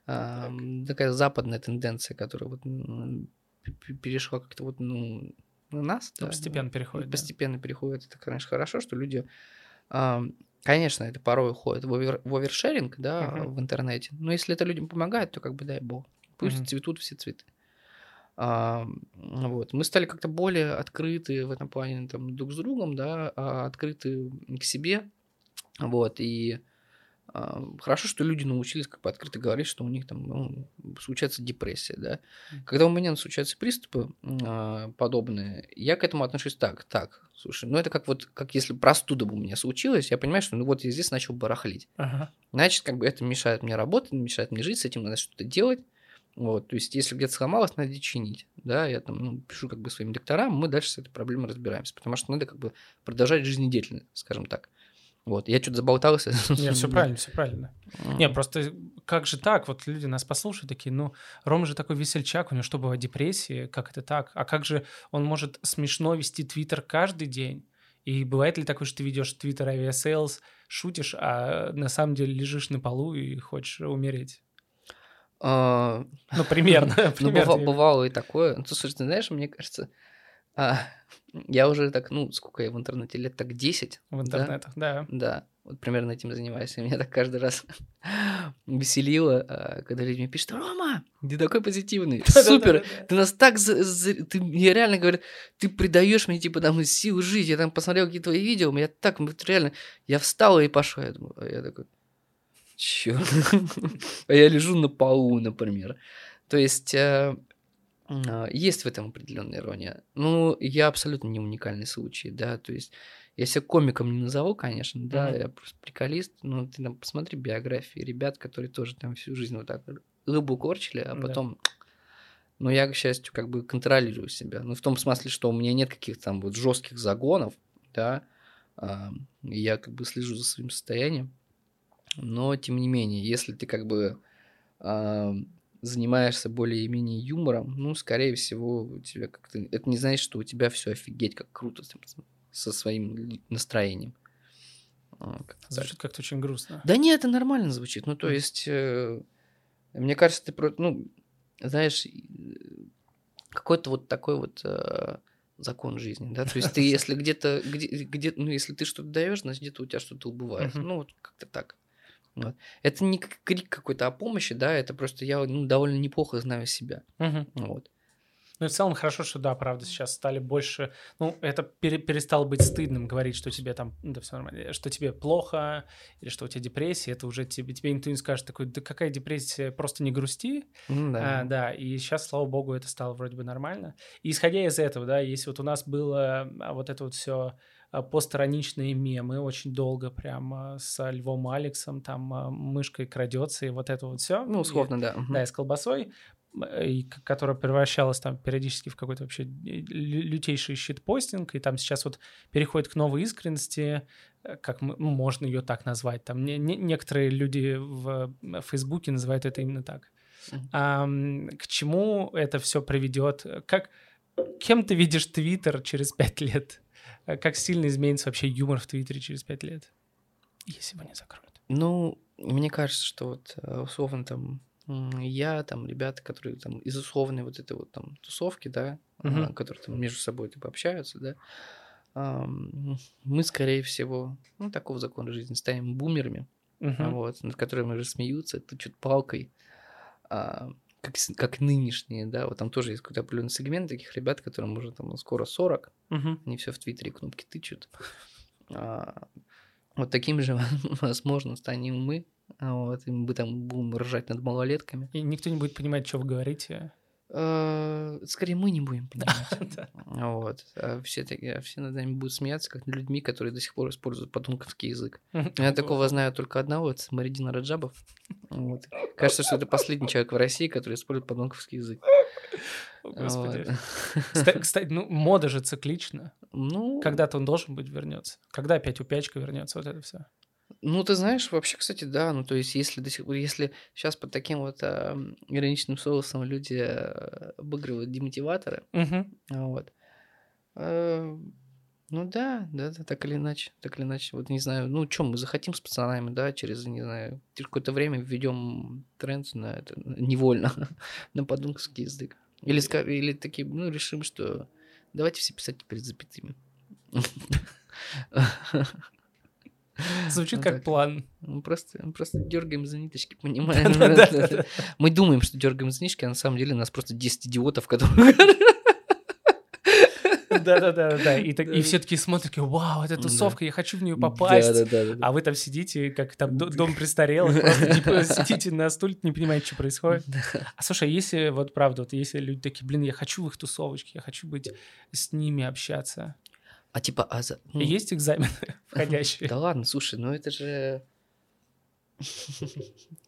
ам, такая западная тенденция, которая вот перешла как-то вот, ну, на нас. Ну, да, постепенно переходит. да. Постепенно переходит. Это, конечно, хорошо, что люди... а, Конечно, это порой уходит в, овер- в овершеринг, да, Мгм. в интернете. Но если это людям помогает, то как бы дай бог. Пусть Мгм. цветут все цветы. А, вот. Мы стали как-то более открыты в этом плане там, друг с другом, да, а, открыты к себе. Вот. И а, хорошо, что люди научились как бы открыто говорить, что у них там ну, случается депрессия, да. Мгм. Когда у меня случаются приступы а, подобные, я к этому отношусь так, так, слушай, ну это как вот, как если простуда бы у меня случилась, я понимаю, что ну вот я здесь начал барахлить. Ага. Значит, как бы это мешает мне работать, мешает мне жить, с этим надо что-то делать. Вот, то есть, если где-то сломалось, надо чинить. Да, я там ну, пишу как бы своим докторам, мы дальше с этой проблемой разбираемся, потому что надо как бы продолжать жизнедеятельность, скажем так. Вот, я что-то заболтался. Не, все правильно, все правильно. Не, просто как же так? Вот люди нас послушают, такие, ну, Рома же такой весельчак, у него что, бывает депрессия? Как это так? А как же он может смешно вести твиттер каждый день? И бывает ли такое, что ты ведешь твиттер Aviasales, шутишь, а на самом деле лежишь на полу и хочешь умереть? А, Ну, примерно. Ну, бывало и такое. Ну, слушай, ты знаешь, мне кажется, а, я уже так, ну, сколько я в интернете, лет так 10. В да? интернетах, да. Да, вот примерно этим занимаюсь. И меня так каждый раз веселило, а, когда люди мне пишут, Рома, ты такой позитивный, супер, ты нас так, ты мне реально говорят, ты придаешь мне, типа, там, силу жить, я там посмотрел какие твои видео, я так, реально, я встал и пошел, я думаю, а я такой, чё? А я лежу на полу, например. То есть, э, есть в этом определенная ирония. Ну, я абсолютно не уникальный случай, да, то есть, я себя комиком не назову, конечно, да, Мгм. я просто приколист, но ты там посмотри биографии ребят, которые тоже там всю жизнь вот так рыбу корчили, а потом но я, к счастью, как бы контролирую себя. Ну, в том смысле, что у меня нет каких-то там вот жестких загонов, да, а, я как бы слежу за своим состоянием. Но, тем не менее, если ты как бы а, занимаешься более-менее юмором, ну, скорее всего, у тебя как-то... Это не значит, что у тебя все офигеть, как круто со своим настроением. А, так. Звучит как-то очень грустно. Да нет, это нормально звучит. Ну, то есть, э, мне кажется, ты просто, ну, знаешь, э, какой-то вот такой вот э, закон жизни, да, то есть ты, если где-то, где, где, ну, если ты что-то даешь, значит, где-то у тебя что-то убывает. Ну, вот как-то так. Вот. Это не крик какой-то о помощи, да, это просто я ну, довольно неплохо знаю себя. Мгм. Вот. Ну и в целом хорошо, что да, правда, сейчас стали больше... Ну, это пере- перестало быть стыдным говорить, что тебе там... ну, Да все нормально. Что тебе плохо, или что у тебя депрессия. Это уже тебе, тебе никто не скажет такой, да какая депрессия, просто не грусти. Ну, да. А, да, и сейчас, слава богу, это стало вроде бы нормально. И исходя из этого, да, если вот у нас было а, вот это вот все постраничные мемы очень долго прямо с Львом Алексом, там а, мышкой крадется и вот это вот все. Ну, условно, да. мгм. Да, и с колбасой, и которая превращалась там периодически в какой-то вообще лю- лютейший щитпостинг, и там сейчас вот переходит к новой искренности, э, как мы- ну, можно ее так назвать. Там не- не- некоторые люди в Фейсбуке называют это именно так. Ам, к чему это все приведет? Как кем ты видишь Твиттер через пять лет? Э, Как сильно изменится вообще юмор в Твиттере через пять лет? Если его не закроют. Ну, мне кажется, что вот э, условно там я, там ребята, которые там из условной вот этой вот там тусовки, да, Мгм. которые там между собой типа общаются, да, мы, скорее всего, ну, такого закона жизни станем бумерами, Мгм. вот, над которыми уже смеются, тычут палкой, а, как, как нынешние, да, вот там тоже есть какой-то определенный сегмент таких ребят, которым уже там скоро 40, Мгм. они все в Твиттере кнопки тычут. А, вот таким же, возможно, станем мы. А Вот, и мы там будем ржать над малолетками. И никто не будет понимать, что вы говорите. А, Скорее, мы не будем понимать. Да. А Вот. А все, такие, все над нами будут смеяться, как над людьми, которые до сих пор используют потомковский язык. Я такого знаю только одного, это Маридина Раджабов. Вот. Кажется, что это последний человек в России, который использует потомковский язык. О, Господи. Вот. Кста- Кстати, ну, мода же циклична. Ну, Когда-то он должен быть вернется. Когда опять упячка вернется, вот это все. Ну, ты знаешь, вообще, кстати, да. Ну, то есть, если до сих пор, если сейчас под таким вот а, ироничным соусом люди а, обыгрывают демотиваторы, вот. э, ну да, да, да, так или иначе, так или иначе. Вот не знаю, ну чем мы захотим с пацанами, да, через, не знаю, через какое-то время введем тренд на это невольно, на подумковский язык. Или, или такие, ну, решим, что Давайте все писать перед запятыми. Звучит как план. Мы просто, мы просто дергаем за ниточки, понимаем? Мы думаем, что дергаем за ниточки, а на самом деле нас просто 10 идиотов, которые... Да-да-да. да. И, так- и все такие смотрят, вау, это тусовка, я хочу в нее попасть. А вы там сидите, как там до- дом престарелых, просто типа, сидите на стуле, не понимаете, что происходит. А слушай, а если вот правда, вот если люди такие, блин, я хочу в их тусовочке, я хочу быть с ними общаться. А типа, а за... ну, Есть экзамены входящие? Да ладно, слушай, ну это же...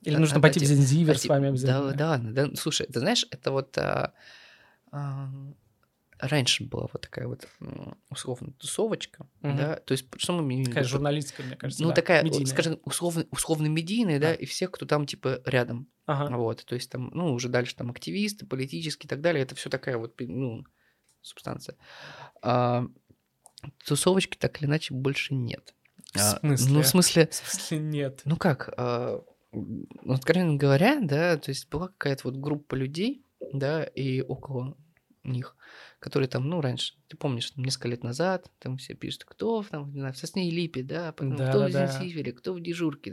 Или нужно а- пойти в Зензивер а с вами обязательно? да, ладно, да. Слушай, ты знаешь, это вот а, раньше была вот такая вот условно тусовочка, да, то есть что мы имеем Такая журналистская, мне кажется, Ну, такая, скажем, условно, условно медийная, да, и все, кто там, типа, рядом. Ага. Вот, то есть там, ну, уже дальше там активисты, политические и так далее, это все такая вот, ну, субстанция. А, тусовочки так или иначе больше нет. В А, смысле? Ну, в смысле, В смысле нет? ну как, а, ну, откровенно говоря, да, то есть была какая-то вот группа людей, да, и около них, которые там, ну, раньше, ты помнишь, несколько лет назад, там все пишут, кто в, там, не знаю, в Сосне и Липе, да, потом кто в Да-да-да. Зенсивере, кто в дежурке,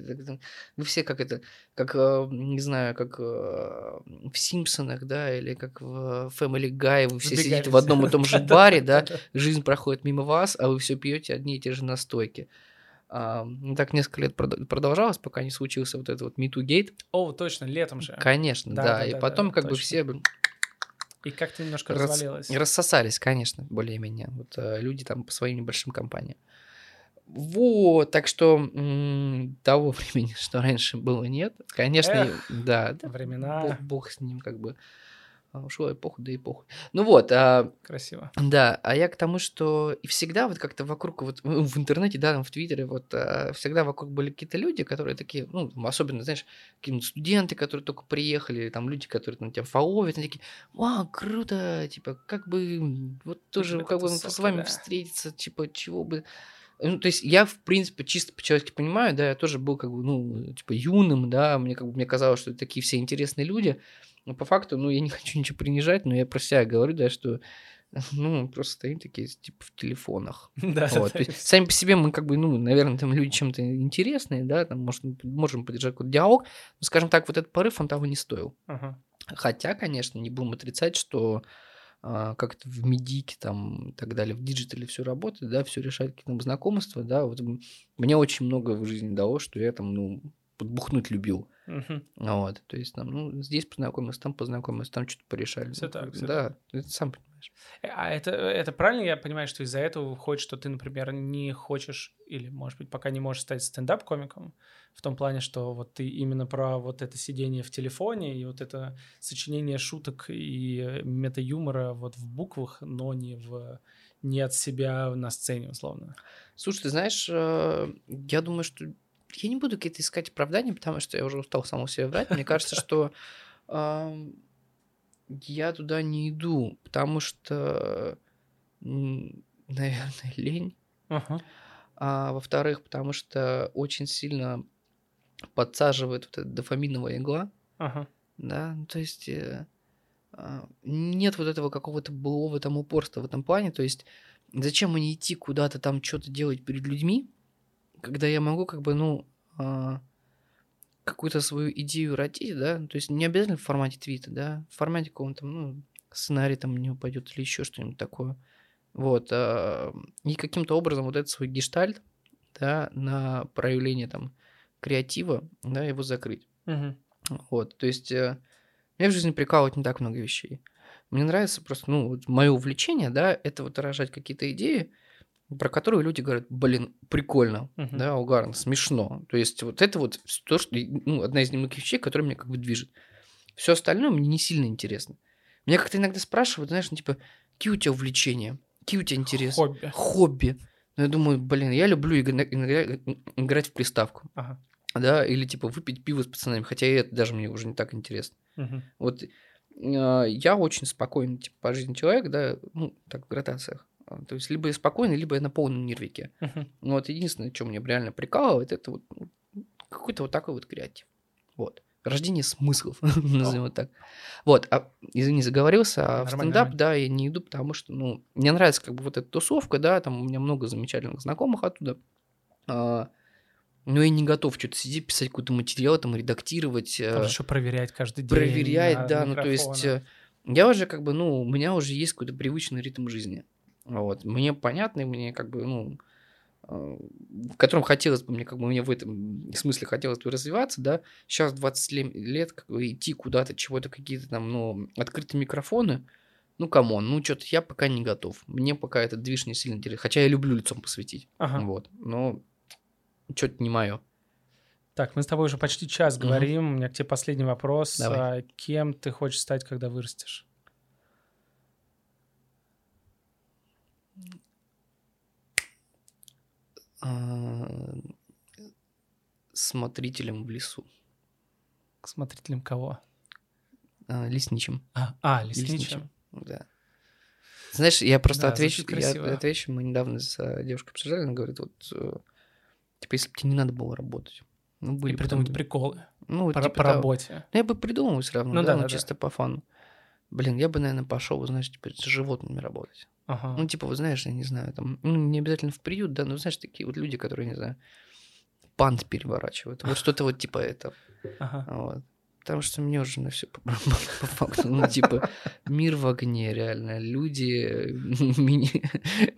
вы все как это, как, э, не знаю, как э, в Симпсонах, да, или как в Family Guy, вы все сидите в одном и все. том же баре, да, жизнь проходит мимо вас, а вы все пьете одни и те же настойки. А, ну, так несколько лет прод- продолжалось, пока не случился вот этот вот MeToo-гейт. О, точно, летом же. Конечно, Да, да. да, и да, потом да, как бы точно. все бы И как-то немножко рас- развалилось. рассосались, конечно, более-менее. Вот э, люди там по своим небольшим компаниям. Вот, так что м, того времени, что раньше было, нет. Конечно, Эх, да, да, времена. бог, бог с ним как бы. А, Ушла эпоха, да эпоха. Ну вот, а, Красиво. Да, а я к тому, что и всегда вот как-то вокруг, вот в в интернете, да, там в Твиттере, вот а, всегда вокруг были какие-то люди, которые такие, ну, особенно, знаешь, какие-нибудь студенты, которые только приехали, или там люди, которые там тебя фоловят, они такие, вау, круто, типа, как бы, вот тоже, это как бы с вами да. встретиться, типа, чего бы... Ну, то есть я, в принципе, чисто по-человечески понимаю, да, я тоже был как бы, ну, типа, юным, да, мне как бы, мне казалось, что такие все интересные люди, но по факту, ну, я не хочу ничего принижать, но я про себя говорю, да, что, ну, просто стоим такие, типа, в телефонах. Да, Вот, да, есть сами по себе мы как бы, ну, наверное, там люди чем-то интересные, да, там может, можем поддержать какой-то диалог, но, скажем так, вот этот порыв, он того не стоил. Ага. Хотя, конечно, не будем отрицать, что а, как-то в медийке там и так далее, в диджитале все работает, да, все решает какие-то знакомства, да, вот мне очень много в жизни дало, что я там, ну, подбухнуть любил, Мгм. вот, то есть там, ну, здесь познакомился, там познакомился, там что-то порешали. Ну, так, всё Да, ты сам понимаешь. Э, А это, это правильно я понимаю, что из-за этого выходит, что ты, например, не хочешь или, может быть, пока не можешь стать стендап-комиком, в том плане, что вот ты именно про вот это сидение в телефоне и вот это сочинение шуток и э, мета-юмора вот в буквах, но не в не от себя на сцене, условно. Слушай, ты знаешь, э, я думаю, что я не буду какие-то искать оправдания, потому что я уже устал самому себе врать. Мне кажется, что я туда не иду, потому что, наверное, лень. Ага. А во-вторых, потому что очень сильно подсаживает вот эта дофаминовая игла. Ага. Да, ну, то есть э, а, нет вот этого какого-то былого там упорства в этом плане. То есть зачем мне идти куда-то там что-то делать перед людьми, когда я могу как бы, ну, а, какую-то свою идею родить, да, то есть не обязательно в формате твита, да, в формате какого-то, ну, сценарий там не упадет или еще что-нибудь такое. Вот. а, И каким-то образом вот этот свой гештальт, да, на проявление там креатива, да, его закрыть. Мгм. Вот, то есть э, меня в жизни прикалывает не так много вещей. Мне нравится просто, ну, вот мое увлечение, да, это вот рожать какие-то идеи, про которые люди говорят, блин, прикольно, Мгм. да, угарно, смешно. То есть вот это вот то, что, ну, одна из немногих вещей, которая меня как бы движет. Все остальное мне не сильно интересно. Меня как-то иногда спрашивают, знаешь, ну, типа, какие у тебя увлечения, какие у тебя интересы? Хобби. Хобби. Но я думаю, блин, я люблю иногда играть в приставку Ага. да, или типа выпить пиво с пацанами, хотя и это даже мне уже не так интересно. Мгм. Вот э, я очень спокойный типа по жизни человек, да, ну, так в градациях. А, То есть либо я спокойный, либо я на полном нервике. Ну, вот единственное, что мне реально прикалывает, это вот ну, какой-то вот такой вот креатив. Вот. рождение смыслов, назовем вот так. Вот, а, извини, заговорился, а в стендап, да, я не иду, потому что, ну, мне нравится как бы вот эта тусовка, да, там у меня много замечательных знакомых оттуда. А, но я не готов что-то сидеть, писать какой-то материал, там, редактировать. Там э, же еще проверять каждый день. проверять, да, ну то есть э, я уже как бы, ну, у меня уже есть какой-то привычный ритм жизни. Вот, мне понятно, и мне как бы, ну, э, в котором хотелось бы мне, как бы, мне в этом смысле хотелось бы развиваться, да, сейчас 20 ле- лет, как бы, идти куда-то, чего-то, какие-то там, ну, открытые микрофоны, ну, come on, ну, что-то я пока не готов. Мне пока этот движ не сильно интересен, хотя я люблю лицом посветить, Ага. вот, но что-то не мое. Так, мы с тобой уже почти час Мгм. говорим. У меня к тебе последний вопрос. Давай. А кем ты хочешь стать, когда вырастешь? Смотрителем в лесу, Смотрителем кого? а, лесничим. А, а лесничим. Лесничим. Да. Знаешь, я просто Да, отвечу, я отвечу, мы недавно с э, девушкой обсуждали, она говорит, вот, э, типа, если бы тебе не надо было работать, ну, были И придумать там- приколы ну, по, типа по того. работе. Ну, я бы придумал все равно, Ну да, да, ну, да, да. чисто по фану. Блин, я бы, наверное, пошел, знаешь, типа, с животными работать. Ага. Ну, типа, вот знаешь, я не знаю, там, ну, не обязательно в приют, да, но, знаешь, такие вот люди, которые, не знаю, пант переворачивают. Вот что-то вот типа это. ага. Вот. Потому что мне уже на все по, по- по факту. Ну, типа, мир в огне, реально. Люди э, меня,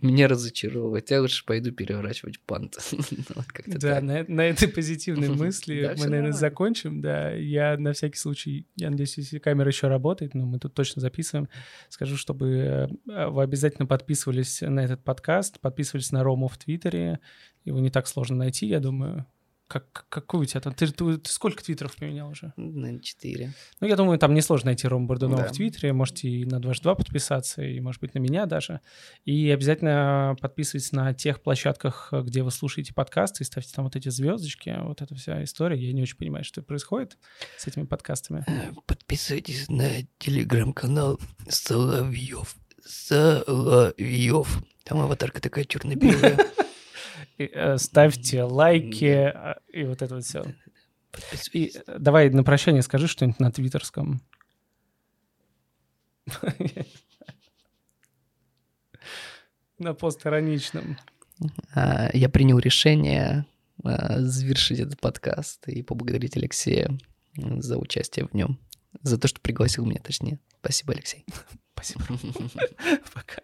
меня разочаровывают. Я лучше пойду переворачивать пант. Ну, Да, так. на, на этой позитивной мысли Да, мы, наверное, нормально. закончим. Да, я на всякий случай, я надеюсь, если камера еще работает, но мы тут точно записываем, скажу, чтобы э, вы обязательно подписывались на этот подкаст, подписывались на Рому в Твиттере. Его не так сложно найти, я думаю. Как, какой у тебя там? Ты, ты- ты сколько твиттеров поменял уже? Наверное, четыре. Ну, я думаю, там несложно найти Рому Бордунова Да. в Твиттере. Можете и на 22 подписаться, и, может быть, на меня даже. И обязательно подписывайтесь на тех площадках, где вы слушаете подкасты, и ставьте там вот эти звездочки. Вот эта вся история. Я не очень понимаю, что происходит с этими подкастами. Подписывайтесь на телеграм-канал Соловьев. Соловьев. Там аватарка такая черно-белая. Э, ставьте лайки э, и вот это вот все. И давай на прощание скажи что-нибудь на твиттерском. На постироничном. А, Я принял решение а, завершить этот подкаст и поблагодарить Алексея за участие в нем. За то, что пригласил меня, точнее. Спасибо, Алексей. Спасибо. Пока.